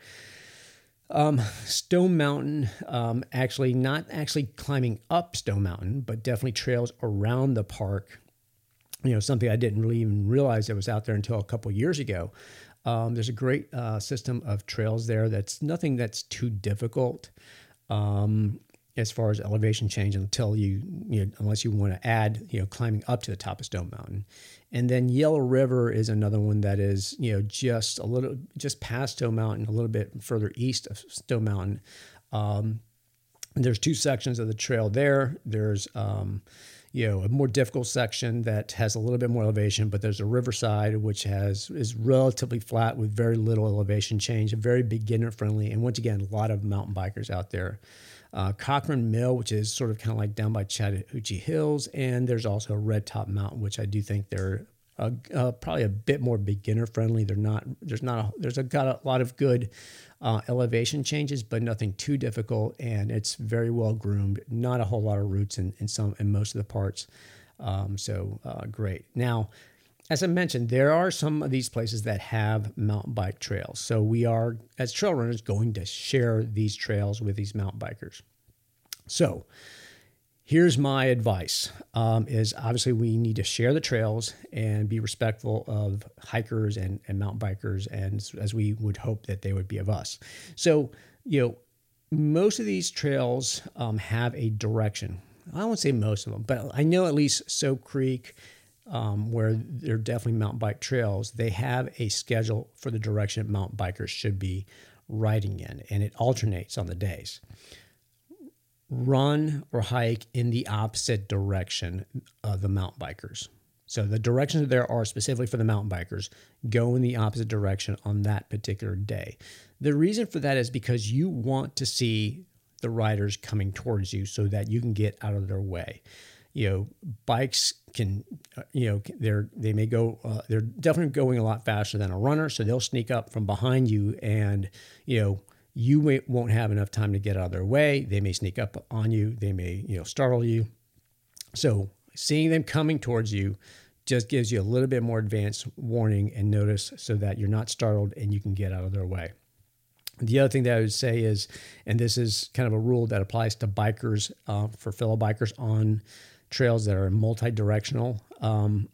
Um, Stone Mountain, um, actually not actually climbing up Stone Mountain, but definitely trails around the park. You know, something I didn't really even realize that was out there until a couple years ago. Um, there's a great uh, system of trails there. That's nothing that's too difficult. Um, as far as elevation change until you, you know, unless you want to add, you know, climbing up to the top of Stone Mountain. And then Yellow River is another one that is, you know, just a little, just past Stone Mountain, a little bit further east of Stone Mountain. Um, there's two sections of the trail there. There's, um, you know, a more difficult section that has a little bit more elevation, but there's a riverside which has is relatively flat with very little elevation change, very beginner friendly, and once again, a lot of mountain bikers out there uh, Cochran Mill, which is sort of kind of like down by Chattahoochee Hills, and there's also Red Top Mountain, which I do think they're uh, uh, probably a bit more beginner friendly. They're not there's not a, there's a, got a lot of good uh, elevation changes, but nothing too difficult, and it's very well groomed. Not a whole lot of roots in, in some in most of the parts, um, so uh, great. Now as I mentioned, there are some of these places that have mountain bike trails. So we are, as trail runners, going to share these trails with these mountain bikers. So here's my advice um, is obviously we need to share the trails and be respectful of hikers and, and mountain bikers and as we would hope that they would be of us so you know most of these trails um, have a direction i won't say most of them but i know at least soap creek um, where they're definitely mountain bike trails they have a schedule for the direction mountain bikers should be riding in and it alternates on the days run or hike in the opposite direction of the mountain bikers. So the directions there are specifically for the mountain bikers go in the opposite direction on that particular day. The reason for that is because you want to see the riders coming towards you so that you can get out of their way. You know, bikes can, uh, you know, they're they may go, uh, they're definitely going a lot faster than a runner, so they'll sneak up from behind you and you know you may, won't have enough time to get out of their way. They may sneak up on you. They may, you know, startle you. So seeing them coming towards you just gives you a little bit more advanced warning and notice so that you're not startled and you can get out of their way. The other thing that I would say is, and this is kind of a rule that applies to bikers uh, for fellow bikers on trails that are multi directional, um,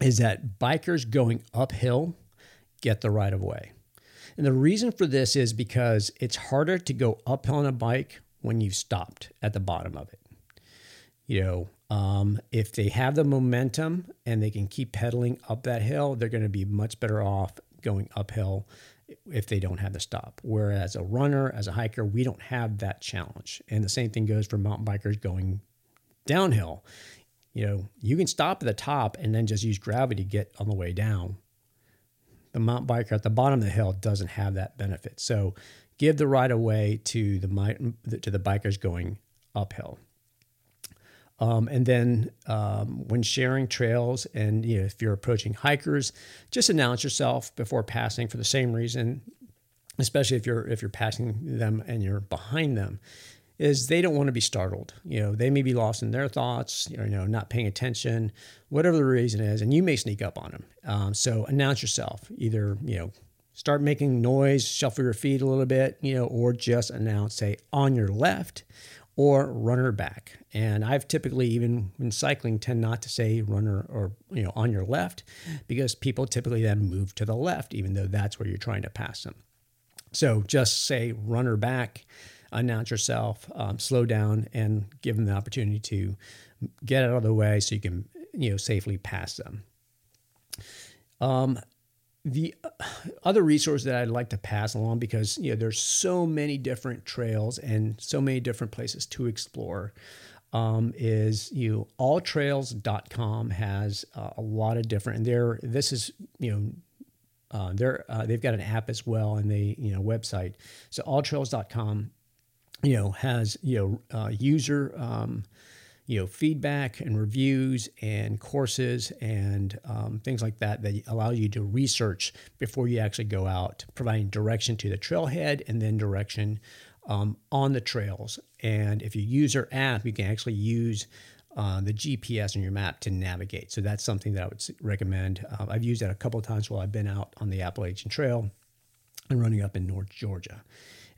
is that bikers going uphill get the right of way. And the reason for this is because it's harder to go uphill on a bike when you've stopped at the bottom of it. You know, um, if they have the momentum and they can keep pedaling up that hill, they're going to be much better off going uphill if they don't have the stop. Whereas a runner, as a hiker, we don't have that challenge. And the same thing goes for mountain bikers going downhill. You know, you can stop at the top and then just use gravity to get on the way down the mountain biker at the bottom of the hill doesn't have that benefit. So give the right of way to the to the bikers going uphill. Um, and then um, when sharing trails and you know, if you're approaching hikers, just announce yourself before passing for the same reason, especially if you're if you're passing them and you're behind them is they don't want to be startled. You know, they may be lost in their thoughts, you know, not paying attention, whatever the reason is, and you may sneak up on them. Um, so announce yourself. Either you know, start making noise, shuffle your feet a little bit, you know, or just announce, say, on your left or runner back. And I've typically, even when cycling, tend not to say runner or you know on your left because people typically then move to the left, even though that's where you're trying to pass them. So just say runner back announce yourself, um, slow down, and give them the opportunity to get out of the way so you can you know safely pass them. Um, the other resource that I'd like to pass along because you know there's so many different trails and so many different places to explore um, is you know, alltrails.com has uh, a lot of different and there this is you know uh, they're uh, they've got an app as well and they you know website so alltrails.com you know, has you know uh, user um, you know feedback and reviews and courses and um, things like that that allow you to research before you actually go out, providing direction to the trailhead and then direction um, on the trails. And if you use our app, you can actually use uh, the GPS on your map to navigate. So that's something that I would recommend. Uh, I've used that a couple of times while I've been out on the Appalachian Trail and running up in North Georgia.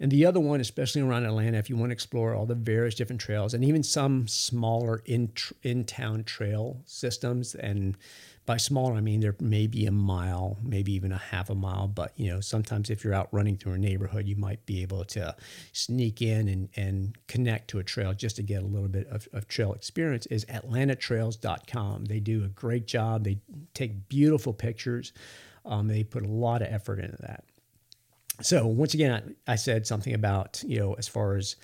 And the other one, especially around Atlanta, if you want to explore all the various different trails and even some smaller in in town trail systems, and by smaller I mean there may be a mile, maybe even a half a mile. But you know, sometimes if you're out running through a neighborhood, you might be able to sneak in and and connect to a trail just to get a little bit of, of trail experience. Is AtlantaTrails.com. They do a great job. They take beautiful pictures. Um, they put a lot of effort into that so once again, I, I, said something about you know as far as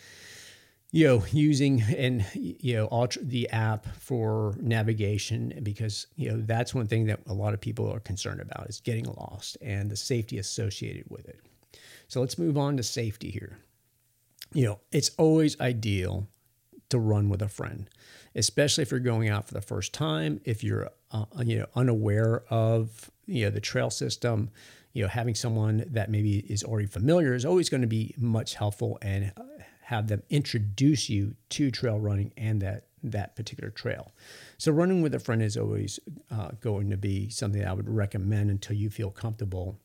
you know using and you know all the app for navigation because you know that's one thing that a lot of people are concerned about is getting lost and the safety associated with it. So let's move on to safety here. You know, it's always ideal to run with a friend, especially if you're going out for the first time, if you're uh, you know unaware of you know the trail system you know, having someone that maybe is already familiar is always going to be much helpful and have them introduce you to trail running and that that particular trail. So running with a friend is always uh, going to be something I would recommend until you feel comfortable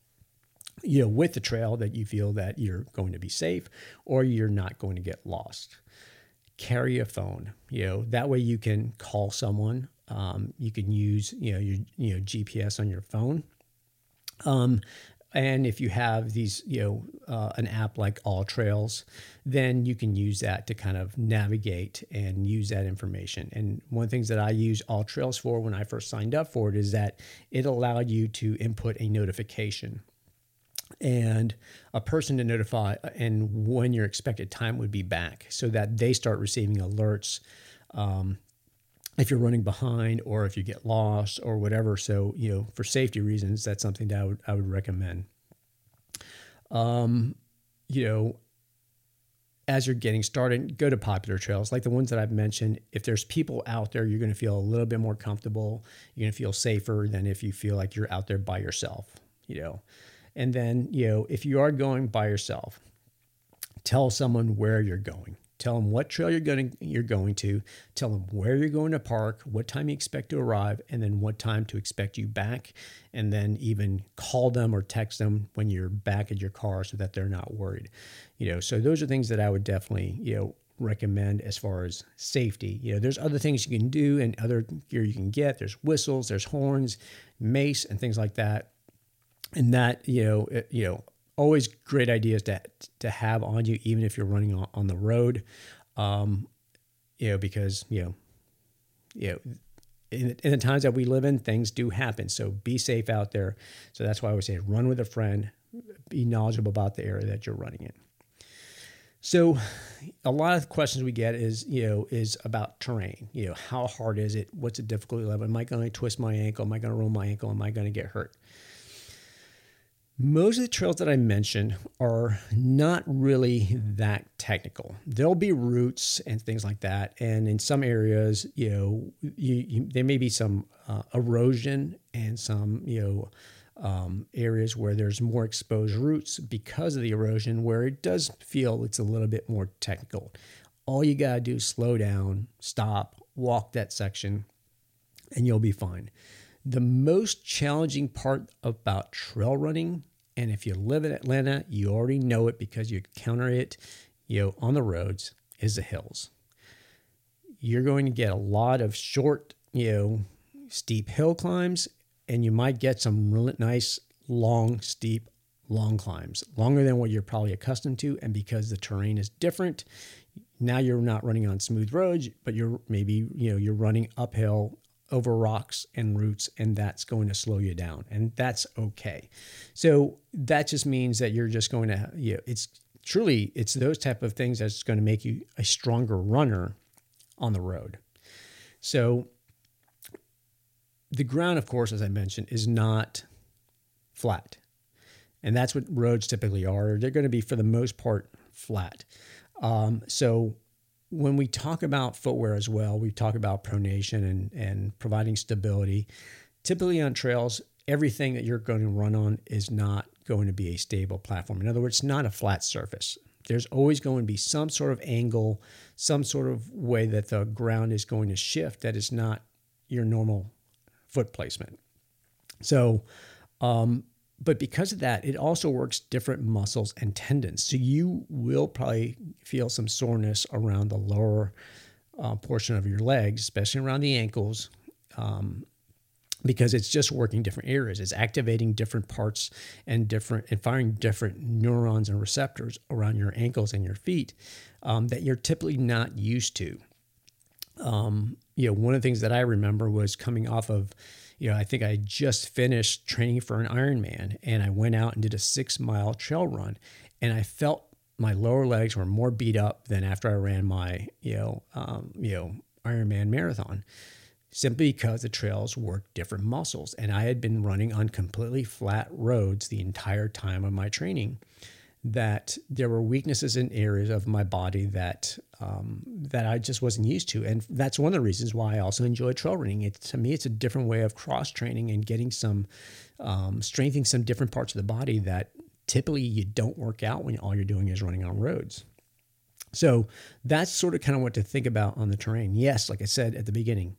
you know with the trail that you feel that you're going to be safe or you're not going to get lost carry a phone you know that way you can call someone um, you can use you know your you know gps on your phone um, and if you have these, you know, uh, an app like AllTrails, then you can use that to kind of navigate and use that information. And one of the things that I use AllTrails for when I first signed up for it is that it allowed you to input a notification and a person to notify and when your expected time would be back so that they start receiving alerts um, if you're running behind or if you get lost or whatever. So, you know, for safety reasons, that's something that I would, I would recommend. Um, you know, as you're getting started, go to popular trails like the ones that I've mentioned. If there's people out there, you're going to feel a little bit more comfortable. You're going to feel safer than if you feel like you're out there by yourself, you know. And then, you know, if you are going by yourself, tell someone where you're going. Tell them what trail you're going you're going to. Tell them where you're going to park, what time you expect to arrive, and then what time to expect you back. And then even call them or text them when you're back at your car so that they're not worried. You know, so those are things that I would definitely you know recommend as far as safety. You know, there's other things you can do and other gear you can get. There's whistles, there's horns, mace, and things like that. And that you know, it, you know always great ideas to to have on you, even if you're running on, on the road. Um, you know, because you know, you know, in, in, the times that we live in, things do happen. So be safe out there. So that's why I always say run with a friend, be knowledgeable about the area that you're running in. So a lot of questions we get is, you know, is about terrain. You know, how hard is it? What's the difficulty level? Am I going to twist my ankle? Am I going to roll my ankle? Am I going to get hurt? Most of the trails that I mentioned are not really that technical. There'll be roots and things like that, and in some areas, you know, you, you, there may be some uh, erosion and some, you know, um, areas where there's more exposed roots because of the erosion, where it does feel it's a little bit more technical. All you gotta do is slow down, stop, walk that section, and you'll be fine. The most challenging part about trail running, and if you live in Atlanta, you already know it because you encounter it, you know, on the roads, is the hills. You're going to get a lot of short, you know, steep hill climbs, and you might get some really nice, long, steep, long climbs, longer than what you're probably accustomed to. And because the terrain is different, now you're not running on smooth roads, but you're maybe, you know, you're running uphill over rocks and roots, and that's going to slow you down, and that's okay. So that just means that you're just going to, you know, it's truly it's those type of things that's going to make you a stronger runner on the road. So the ground, of course, as I mentioned, is not flat. And that's what roads typically are. They're going to be, for the most part, flat. Um, so when we talk about footwear as well, we talk about pronation and, and providing stability. Typically on trails, everything that you're going to run on is not going to be a stable platform. In other words, not a flat surface. There's always going to be some sort of angle, some sort of way that the ground is going to shift that is not your normal foot placement. So, um, but because of that, it also works different muscles and tendons. So you will probably feel some soreness around the lower uh, portion of your legs, especially around the ankles, um, because it's just working different areas. It's activating different parts and different and firing different neurons and receptors around your ankles and your feet um, that you're typically not used to. Um, you know, one of the things that I remember was coming off of you know, I think I just finished training for an Ironman and I went out and did a six mile trail run and I felt my lower legs were more beat up than after I ran my, you know, um, you know, Ironman marathon simply because the trails work different muscles. And I had been running on completely flat roads the entire time of my training that there were weaknesses in areas of my body that um, that I just wasn't used to, and that's one of the reasons why I also enjoy trail running. It to me, it's a different way of cross training and getting some um, strengthening some different parts of the body that typically you don't work out when all you're doing is running on roads. So that's sort of kind of what to think about on the terrain. Yes, like I said at the beginning,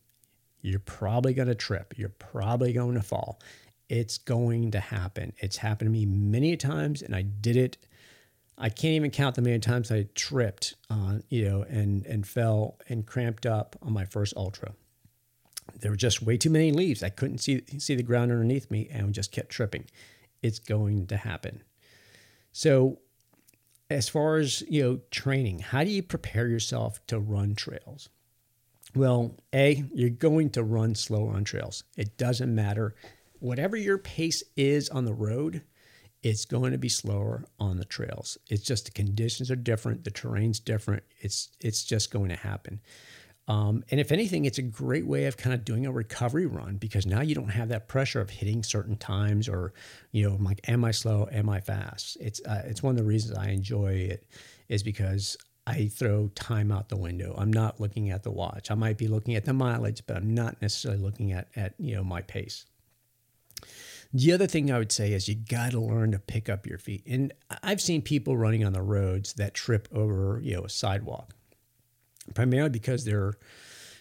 you're probably going to trip. You're probably going to fall. It's going to happen. It's happened to me many times, and I did it. I can't even count the many times I tripped on, you know, and and fell and cramped up on my first ultra. There were just way too many leaves. I couldn't see see the ground underneath me, and just kept tripping. It's going to happen. So as far as you know training how do you prepare yourself to run trails well a you're going to run slower on trails it doesn't matter whatever your pace is on the road it's going to be slower on the trails it's just the conditions are different the terrain's different it's it's just going to happen um, and if anything, it's a great way of kind of doing a recovery run because now you don't have that pressure of hitting certain times or, you know, like, am I slow? Am I fast? It's uh, it's one of the reasons I enjoy it is because I throw time out the window. I'm not looking at the watch. I might be looking at the mileage, but I'm not necessarily looking at at you know my pace. The other thing I would say is you got to learn to pick up your feet. And I've seen people running on the roads that trip over, you know, a sidewalk primarily because they're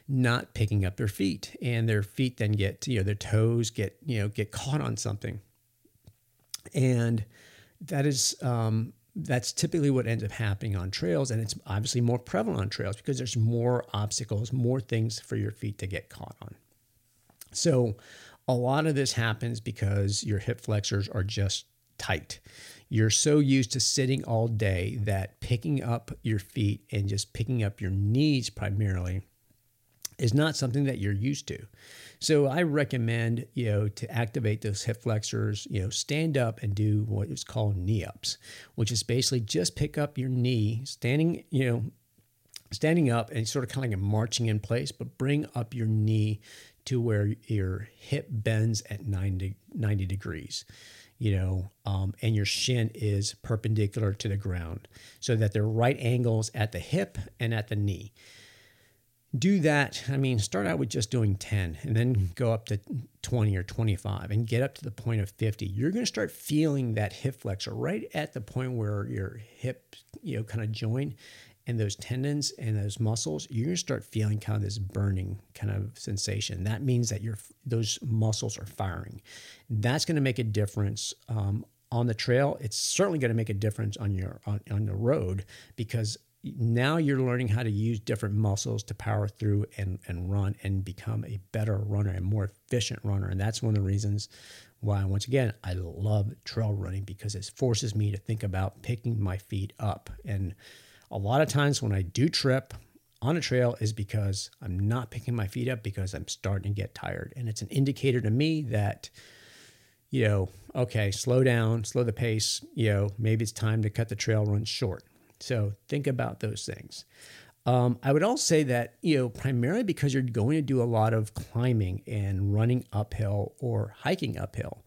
not picking up their feet and their feet then get you know their toes get you know get caught on something and that is um, that's typically what ends up happening on trails and it's obviously more prevalent on trails because there's more obstacles more things for your feet to get caught on so a lot of this happens because your hip flexors are just tight you're so used to sitting all day that picking up your feet and just picking up your knees primarily is not something that you're used to. So I recommend, you know, to activate those hip flexors, you know, stand up and do what is called knee ups, which is basically just pick up your knee, standing, you know, standing up and sort of kind of like marching in place, but bring up your knee to where your hip bends at 90, 90 degrees you know, um, and your shin is perpendicular to the ground so that they're right angles at the hip and at the knee. Do that. I mean, start out with just doing 10 and then go up to 20 or 25 and get up to the point of 50. You're going to start feeling that hip flexor right at the point where your hip, you know, kind of join and those tendons and those muscles, you're gonna start feeling kind of this burning kind of sensation. That means that your those muscles are firing. That's gonna make a difference um, on the trail. It's certainly gonna make a difference on your on, on the road because now you're learning how to use different muscles to power through and, and run and become a better runner and more efficient runner. And that's one of the reasons why, once again, I love trail running because it forces me to think about picking my feet up and a lot of times when I do trip on a trail is because I'm not picking my feet up because I'm starting to get tired. And it's an indicator to me that, you know, okay, slow down, slow the pace, you know, maybe it's time to cut the trail run short. So think about those things. Um, I would also say that, you know, primarily because you're going to do a lot of climbing and running uphill or hiking uphill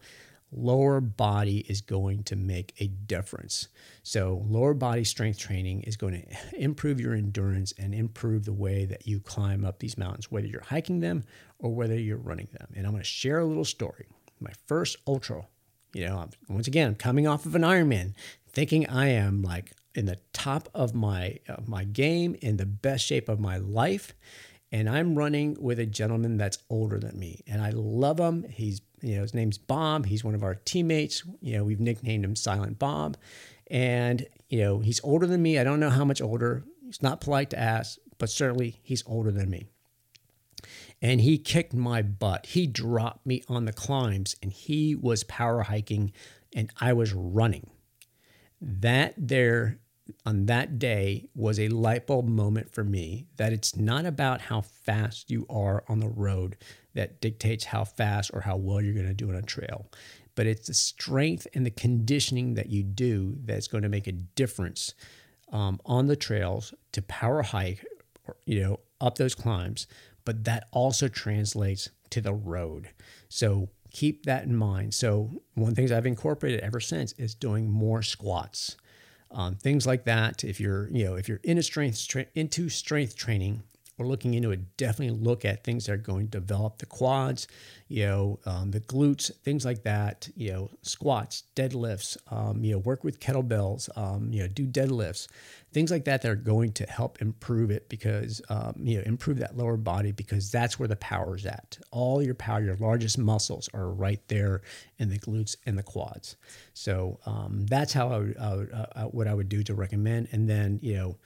lower body is going to make a difference. So, lower body strength training is going to improve your endurance and improve the way that you climb up these mountains, whether you're hiking them or whether you're running them. And I'm going to share a little story. My first ultra, you know, once again, I'm coming off of an Ironman, thinking I am like in the top of my my game, in the best shape of my life and I'm running with a gentleman that's older than me, and I love him. He's you know his name's Bob. He's one of our teammates. You know we've nicknamed him Silent Bob, and you know he's older than me. I don't know how much older. It's not polite to ask, but certainly he's older than me. And he kicked my butt. He dropped me on the climbs, and he was power hiking, and I was running. That there on that day was a light bulb moment for me that it's not about how fast you are on the road that dictates how fast or how well you're going to do on a trail, but it's the strength and the conditioning that you do that's going to make a difference um, on the trails to power hike, or, you know, up those climbs. But that also translates to the road. So keep that in mind. So one of the things I've incorporated ever since is doing more squats um, things like that. If you're, you know, if you're into strength tra- into strength training, or looking into it, definitely look at things that are going to develop the quads, you know, um, the glutes, things like that. You know, squats, deadlifts. Um, you know, work with kettlebells. Um, you know, do deadlifts, things like that that are going to help improve it because um, you know improve that lower body because that's where the power is at. All your power, your largest muscles are right there in the glutes and the quads. So um, that's how I would, I would uh, what I would do to recommend, and then you know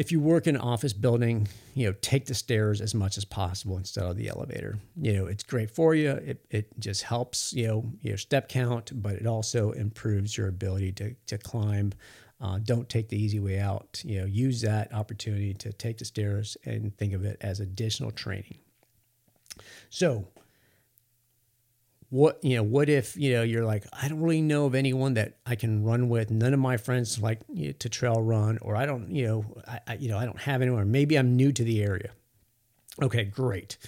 if you work in an office building, you know, take the stairs as much as possible instead of the elevator. You know, it's great for you. It, it just helps, you know, your step count, but it also improves your ability to, to climb. Uh, don't take the easy way out. You know, use that opportunity to take the stairs and think of it as additional training. So, what you know what if you know you're like i don't really know of anyone that i can run with. None of my friends like you know, to trail run or i don't you know I, I, you know i don't have anyone. Maybe i'm new to the area. Okay great.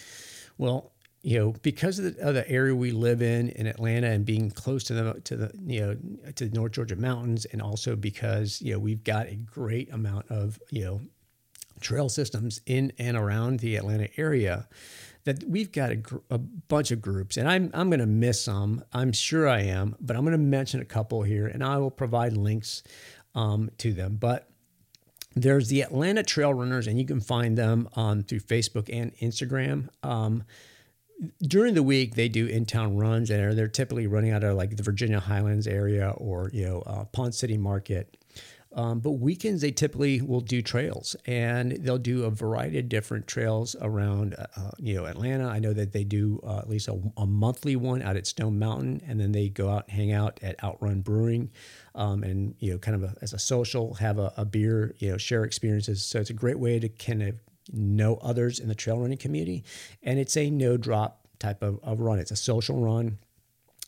Well you know because of the, of the, area we live in in atlanta and being close to the to the you know to the north georgia mountains and also because you know we've got a great amount of you know trail systems in and around the atlanta area that we've got a, gr- a bunch of groups, and I'm I'm going to miss some. I'm sure I am, but I'm going to mention a couple here, and I will provide links um, to them. But there's the Atlanta Trail Runners, and you can find them um, through Facebook and Instagram. Um, during the week, they do in-town runs, and they're typically running out of like the Virginia Highlands area or you know uh, Ponce City Market. Um, but weekends, they typically will do trails and they'll do a variety of different trails around, uh, uh, you know, Atlanta. I know that they do uh, at least a, a, monthly one out at Stone Mountain, and then they go out and hang out at Outrun Brewing, um, and you know, kind of a, as a social, have a, a, beer, you know, share experiences. So it's a great way to kind of know others in the trail running community, and it's a no drop type of, of run. It's a social run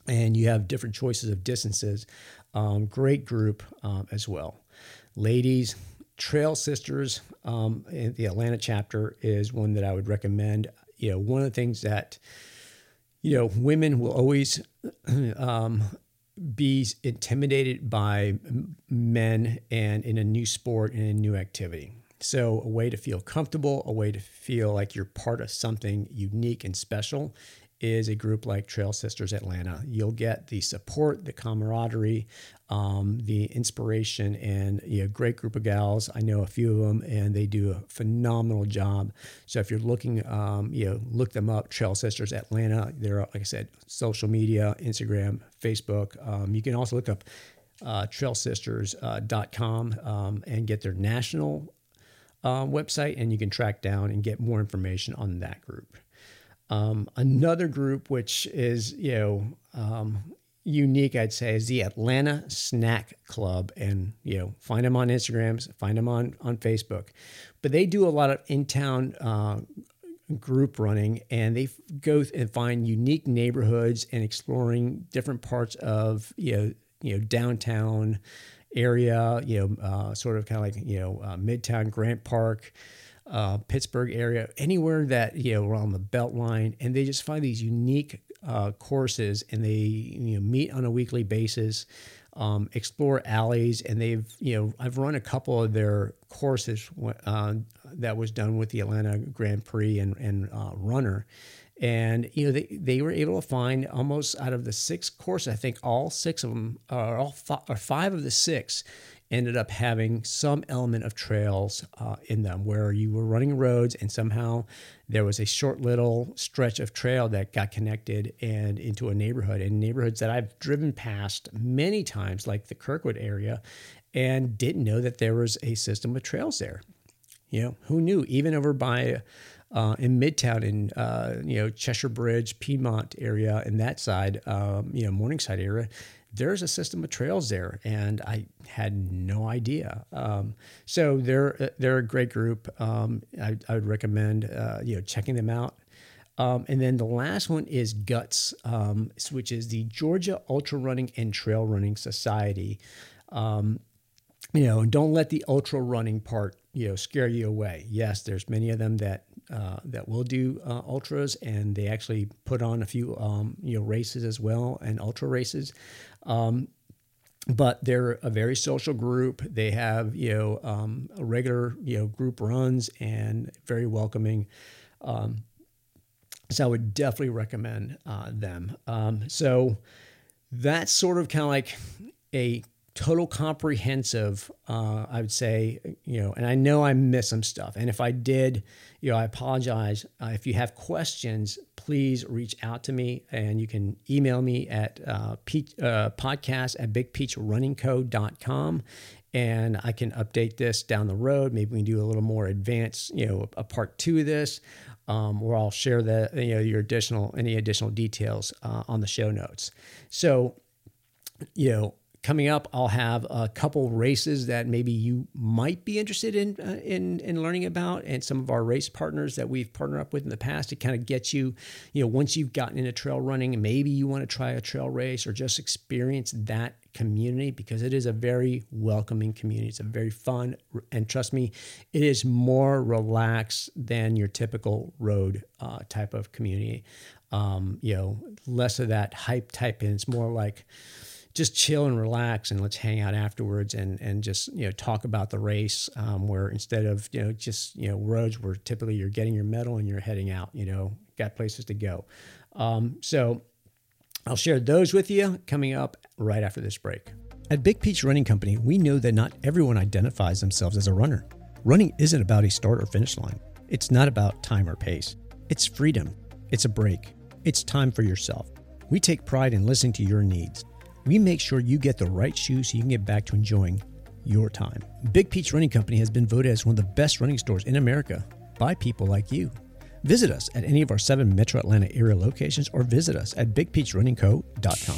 and you have different choices of distances. Um, great group um, as well ladies, Trail Sisters um, in the Atlanta chapter is one that I would recommend. You know, one of the things that you know women will always um, be intimidated by men and in a new sport and a new activity. So, a way to feel comfortable, a way to feel like you're part of something unique and special is a group like Trail Sisters Atlanta. You'll get the support, the camaraderie, um, the inspiration, and know, great group of gals. I know a few of them, and they do a phenomenal job. So if you're looking, um, you know, look them up. Trail Sisters Atlanta. They're like I said, social media, Instagram, Facebook. Um, you can also look up uh, trailsisters.com uh, um, and get their national uh, website, and you can track down and get more information on that group. Um, another group, which is you know um, unique, I'd say, is the Atlanta Snack Club, and you know find them on Instagrams, find them on on Facebook, but they do a lot of in town. Uh, group running and they go and find unique neighborhoods and exploring different parts of you know you know downtown area you know uh, sort of kind of like you know uh, midtown grant park uh, Pittsburgh area, anywhere that you know around the Beltline, and they just find these unique uh, courses, and they you know meet on a weekly basis, um, explore alleys, and they've you know I've run a couple of their courses uh, that was done with the Atlanta Grand Prix and and uh, Runner. And you know they, they were able to find almost out of the six courses, I think all six of them, or all five, or five of the six, ended up having some element of trails uh, in them where you were running roads and somehow there was a short little stretch of trail that got connected and into a neighborhood and neighborhoods that I've driven past many times like the Kirkwood area and didn't know that there was a system of trails there. You know, who knew even over by uh, in Midtown in uh, you know Cheshire Bridge, Piedmont area, and that side, um, you know Morningside area, there's a system of trails there, and I had no idea. Um, so they're they're a great group. Um, I, I, would recommend uh, you know checking them out. Um, and then the last one is Guts, um, which is the Georgia Ultra Running and Trail Running Society. Um, you know, don't let the ultra running part you know scare you away. Yes, there's many of them that uh, that will do uh, ultras, and they actually put on a few um, you know races as well and ultra races. Um, but they're a very social group. They have you know um, regular you know group runs and very welcoming. Um, so I would definitely recommend uh, them. Um, so that's sort of kind of like a total comprehensive uh, i would say you know and i know i missed some stuff and if i did you know i apologize. Uh, if you have questions please reach out to me and you can email me at uh, Peach, uh, podcast at bigpeachrunningco.com and i can update this down the road. Maybe we can do a little more advanced you know a part two of this um, where i'll share the you know your additional any additional details uh, on the show notes. So you know coming up, I'll have a couple races that maybe you might be interested in uh, in in learning about, and some of our race partners that we've partnered up with in the past to kind of get you, you know, once you've gotten into trail running, maybe you want to try a trail race or just experience that community because it is a very welcoming community. It's a very fun, and trust me, it is more relaxed than your typical road uh, type of community. Um, you know, less of that hype type, and it's more like just chill and relax and let's hang out afterwards and and just you know talk about the race um, where instead of you know just you know roads where typically you're getting your medal and you're heading out you know got places to go. Um, so i'll share those with you coming up right after this break. At big peach running company we know that not everyone identifies themselves as a runner. Running isn't about a start or finish line. It's not about time or pace. It's freedom. It's a break. It's time for yourself. We take pride in listening to your needs we make sure you get the right shoes so you can get back to enjoying your time. Big Peach Running Company has been voted as one of the best running stores in America by people like you. Visit us at any of our seven Metro Atlanta area locations or visit us at bigpeachrunningco.com.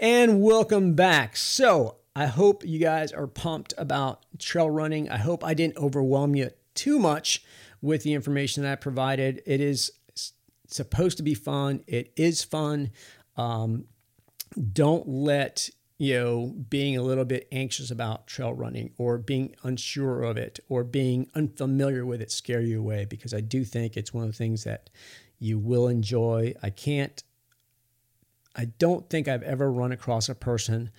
And welcome back. So, I hope you guys are pumped about trail running. I hope I didn't overwhelm you too much with the information that I provided. It is supposed to be fun. It is fun. Um, don't let you know being a little bit anxious about trail running or being unsure of it or being unfamiliar with it scare you away because I do think it's one of the things that you will enjoy. I can't I don't think I've ever run across a person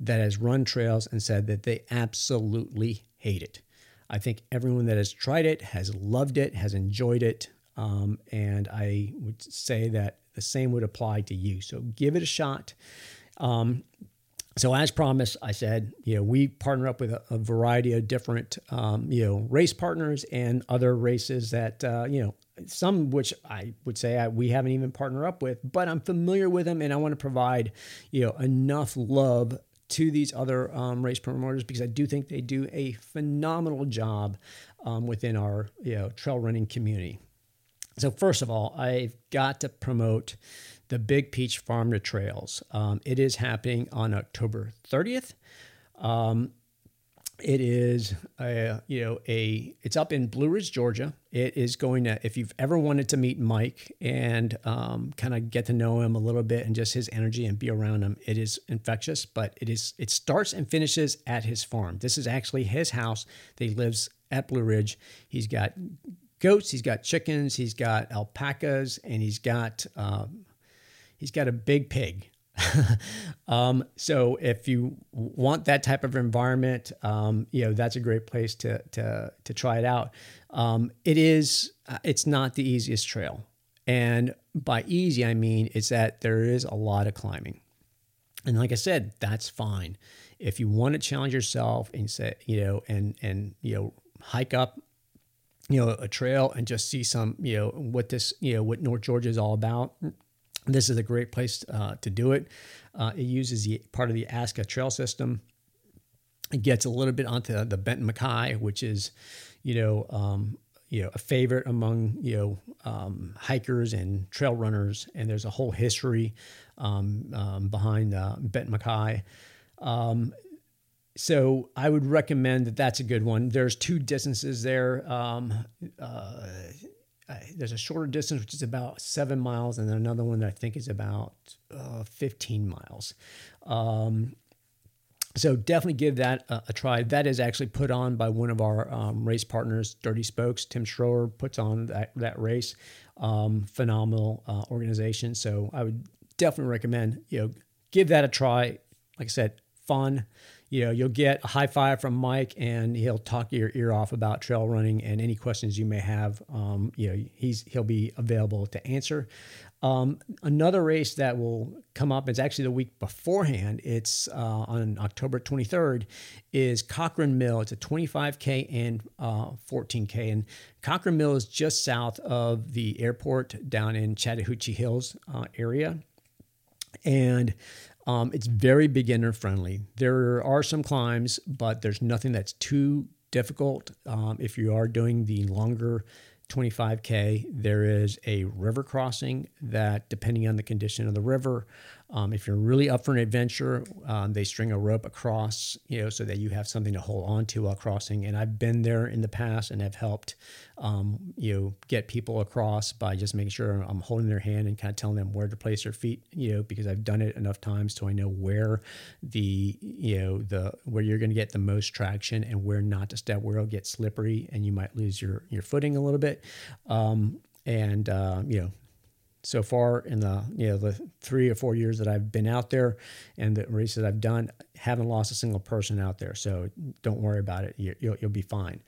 that has run trails and said that they absolutely hate it. I think everyone that has tried it has loved it, has enjoyed it. Um, and I would say that the same would apply to you. So give it a shot. Um, so as promised, I said, you know, we partner up with a, a variety of different, um, you know, race partners and other races that, uh, you know, some which I would say I, we haven't even partnered up with, but I'm familiar with them and I want to provide, you know, enough love to these other um, race promoters because I do think they do a phenomenal job um, within our, you know, trail running community. So, first of all, I've got to promote the Big Peach Farm to Trails. Um, it is happening on October 30th. Um, it is a, you know a it's up in Blue Ridge, Georgia. It is going to if you've ever wanted to meet Mike and um, kind of get to know him a little bit and just his energy and be around him, it is infectious. But it is it starts and finishes at his farm. This is actually his house. He lives at Blue Ridge. He's got goats, he's got chickens, he's got alpacas, and he's got um, he's got a big pig. um, so if you want that type of environment, um, you know that's a great place to to to try it out. Um, it is uh, it's not the easiest trail, and by easy I mean it's that there is a lot of climbing, and like I said, that's fine. If you want to challenge yourself and say you know and and you know hike up you know a trail and just see some you know what this you know what North Georgia is all about. This is a great place uh, to do it. Uh, it uses the part of the Aska trail system. It gets a little bit onto the Benton MacKaye, which is, you know, um, you know, a favorite among you know um, hikers and trail runners. And there's a whole history um, um behind uh, Benton MacKaye. So I would recommend that that's a good one. There's two distances there. Um, uh, there's a shorter distance, which is about seven miles, and then another one that I think is about uh, 15 miles. Um, so definitely give that a, a, try. That is actually put on by one of our um, race partners, Dirty Spokes. Tim Schroer puts on that that race. Um, phenomenal uh, organization. So I would definitely recommend you know give that a try like I said, fun. You know, you'll get a high five from Mike, and he'll talk your ear off about trail running and any questions you may have. Um, you know, he's he'll be available to answer. Um, another race that will come up is actually the week beforehand. It's uh, on October 23rd. Is Cochran Mill. It's a 25k and uh, 14k, and Cochran Mill is just south of the airport down in Chattahoochee Hills uh, area, and um, it's very beginner friendly. There are some climbs, but there's nothing that's too difficult. Um, if you are doing the longer 25K, there is a river crossing that, depending on the condition of the river, um, if you're really up for an adventure, um, they string a rope across, you know, so that you have something to hold on to while crossing. And I've been there in the past and have helped, um, you know, get people across by just making sure I'm holding their hand and kind of telling them where to place their feet, you know, because I've done it enough times so I know where the, you know, the where you're going to get the most traction and where not to step, where it'll get slippery and you might lose your your footing a little bit. Um, and uh, you know so far in the you know the three or four years that I've been out there and the races I've done, haven't lost a single person out there. So don't worry about it. You, will you'll be fine.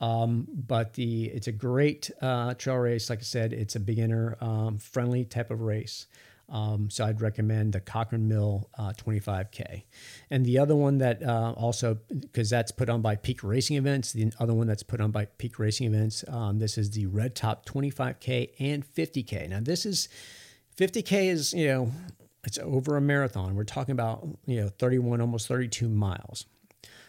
Um, but the it's a great uh, trail race. Like I said, it's a beginner um, friendly type of race. Um, so I'd recommend the Cochran Mill uh, 25K. And the other one that uh, also, because that's put on by Peak Racing Events, the other one that's put on by Peak Racing Events, um, this is the Red Top 25K and 50K. Now, this is 50K is, you know, it's over a marathon. We're talking about, you know, 31, almost 32 miles.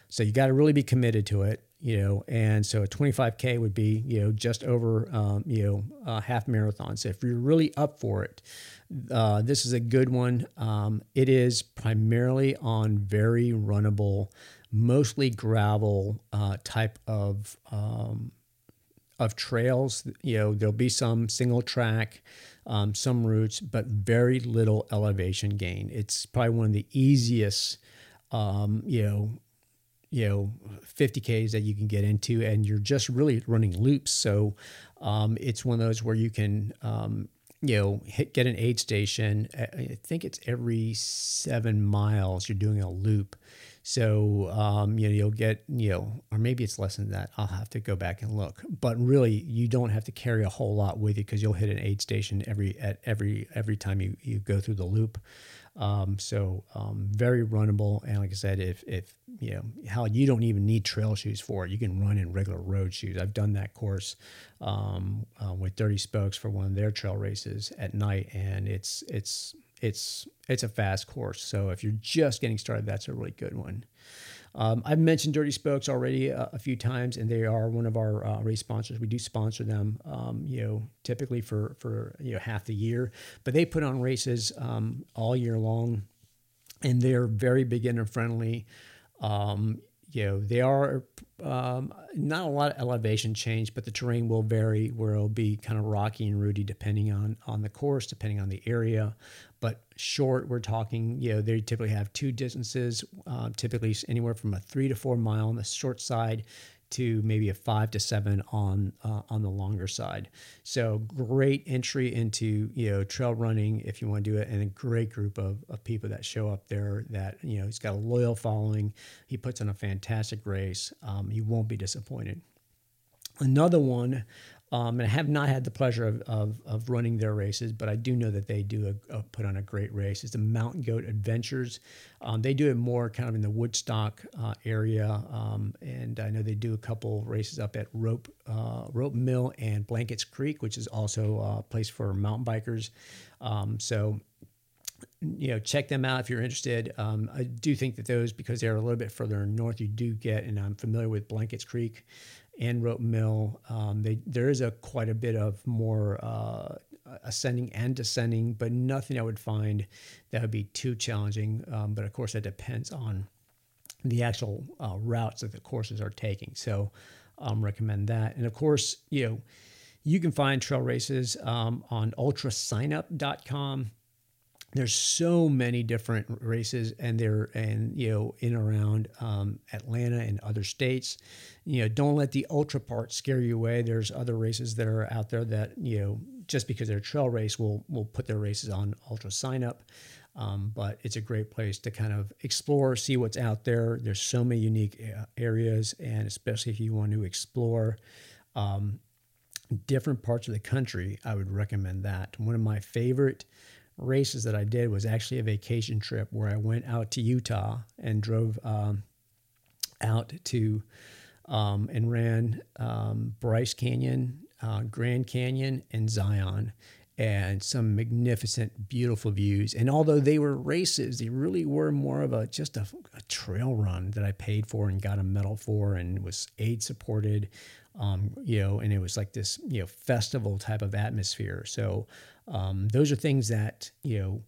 So you got to really be committed to it, you know. And so a 25k would be, you know, just over, um, you know, a half marathon. So if you're really up for it, uh, this is a good one. Um, it is primarily on very runnable, mostly gravel uh, type of um, of trails. You know, there'll be some single track, um, some roots, but very little elevation gain. It's probably one of the easiest, um, you know, you know 50ks that you can get into and you're just really running loops so um, it's one of those where you can um, you know, hit, get an aid station. I think it's every seven miles you're doing a loop. So, um, you know, you'll get, you know, or maybe it's less than that. I'll have to go back and look. But really, you don't have to carry a whole lot with you because you'll hit an aid station every at every every time you, you go through the loop. Um, so um, very runnable. And like I said, if if you know how you don't even need trail shoes for it, you can run in regular road shoes. I've done that course um, uh, with Dirty Spokes for one of their trail races at night, and it's it's it's it's a fast course. So if you're just getting started, that's a really good one. Um, I've mentioned Dirty Spokes already a, a, few times, and they are one of our uh, race sponsors. We do sponsor them, um, you know, typically for for you know half the year, but they put on races um, all year long, and they're very beginner friendly. Um, you know, they are um, not a lot of elevation change, but the terrain will vary where it'll be kind of rocky and rooty depending on on the course, depending on the area. But short, we're talking, you know, they typically have two distances, uh, typically anywhere from a three to four mile on the short side to maybe a five to seven on uh, on the longer side. So great entry into you know trail running if you want to do it, and a great group of, of people that show up there. That you know he's got a loyal following. He puts on a fantastic race. Um, you won't be disappointed. Another one um, and I have not had the pleasure of, of, of, running their races, but I do know that they do a, a put on a great race. It's the Mountain Goat Adventures. Um, they do it more kind of in the Woodstock uh, area, um, and I know they do a couple races up at Rope uh, Rope Mill and Blankets Creek, which is also a place for mountain bikers. Um, so you know, check them out if you're interested. Um, I do think that those, because they're a little bit further north, you do get, and I'm familiar with Blankets Creek and Rope Mill. Um, they, there is a quite a bit of more uh, ascending and descending, but nothing I would find that would be too challenging. Um, but of course, that depends on the actual uh, routes that the courses are taking. So, um, recommend that. And of course, you know, you can find trail races um, on ultrasignup.com there's so many different races and they're and you know in around um, atlanta and other states you know don't let the ultra part scare you away there's other races that are out there that you know just because they're trail race will will put their races on ultra sign up Um, but it's a great place to kind of explore, see what's out there. There's so many unique uh, areas, and especially if you want to explore um, different parts of the country, I would recommend that. One of my favorite races that I did was actually a vacation trip where I went out to Utah and drove um, out to um, and ran um, Bryce Canyon, uh, Grand Canyon, and Zion and some magnificent, beautiful views. And although they were races, they really were more of a just a, a trail run that I paid for and got a medal for, and was aid supported. Um, you know, and it was like this you know festival type of atmosphere. So um, those are things that you know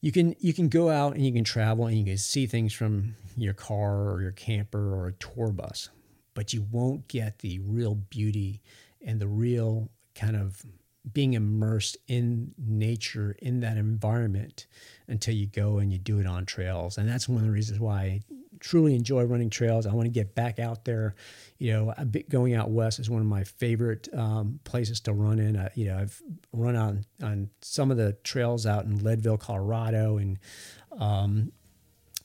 you can you can go out and you can travel and you can see things from your car or your camper or a tour bus, but you won't get the real beauty and the real kind of being immersed in nature in that environment until you go and you do it on trails and that's one of the reasons why truly enjoy running trails i want to get back out there you know going out west is one of my favorite um, places to run in uh, you know i've run on on some of the trails out in leadville colorado and um,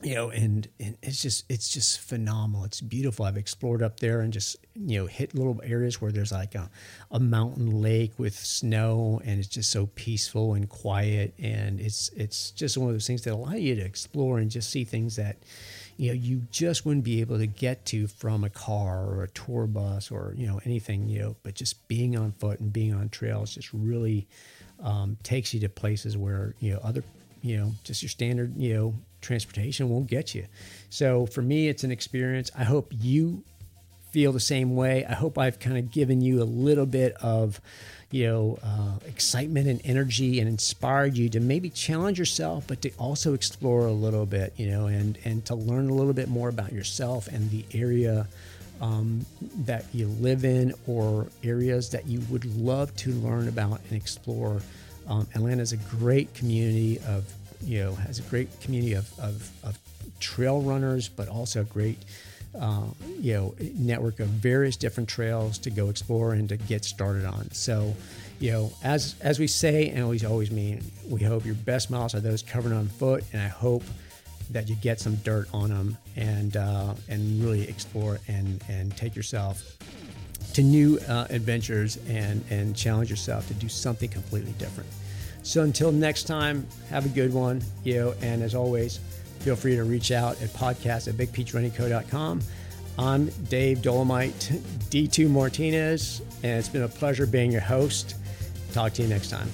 you know, and, and it's just it's just phenomenal. It's beautiful. I've explored up there and just you know hit little areas where there's like a, a mountain lake with snow, and it's just so peaceful and quiet. And it's it's just one of those things that allow you to explore and just see things that you know you just wouldn't be able to get to from a car or a tour bus or you know anything you know. But just being on foot and being on trails just really um, takes you to places where you know other you know just your standard you know transportation won't get you. So for me, it's an experience. I hope you feel the same way. I hope I've kind of given you a little bit of, you know, uh, excitement and energy and inspired you to maybe challenge yourself, but to also explore a little bit, you know, and and to learn a little bit more about yourself and the area um, that you live in or areas that you would love to learn about and explore. Um, Atlanta is a great community of you know has a great community of, of, of trail runners, but also a great uh, you know network of various different trails to go explore and to get started on. So, you know, as as we say and always always mean, we hope your best miles are those covered on foot, and I hope that you get some dirt on them and uh, and really explore and and take yourself to new uh, adventures and and challenge yourself to do something completely different. So until next time, have a good one, you know, and as always, feel free to reach out at podcast at bigpeachrunningco.com. I'm Dave Dolomite D2 Martinez, and it's been a pleasure being your host. Talk to you next time.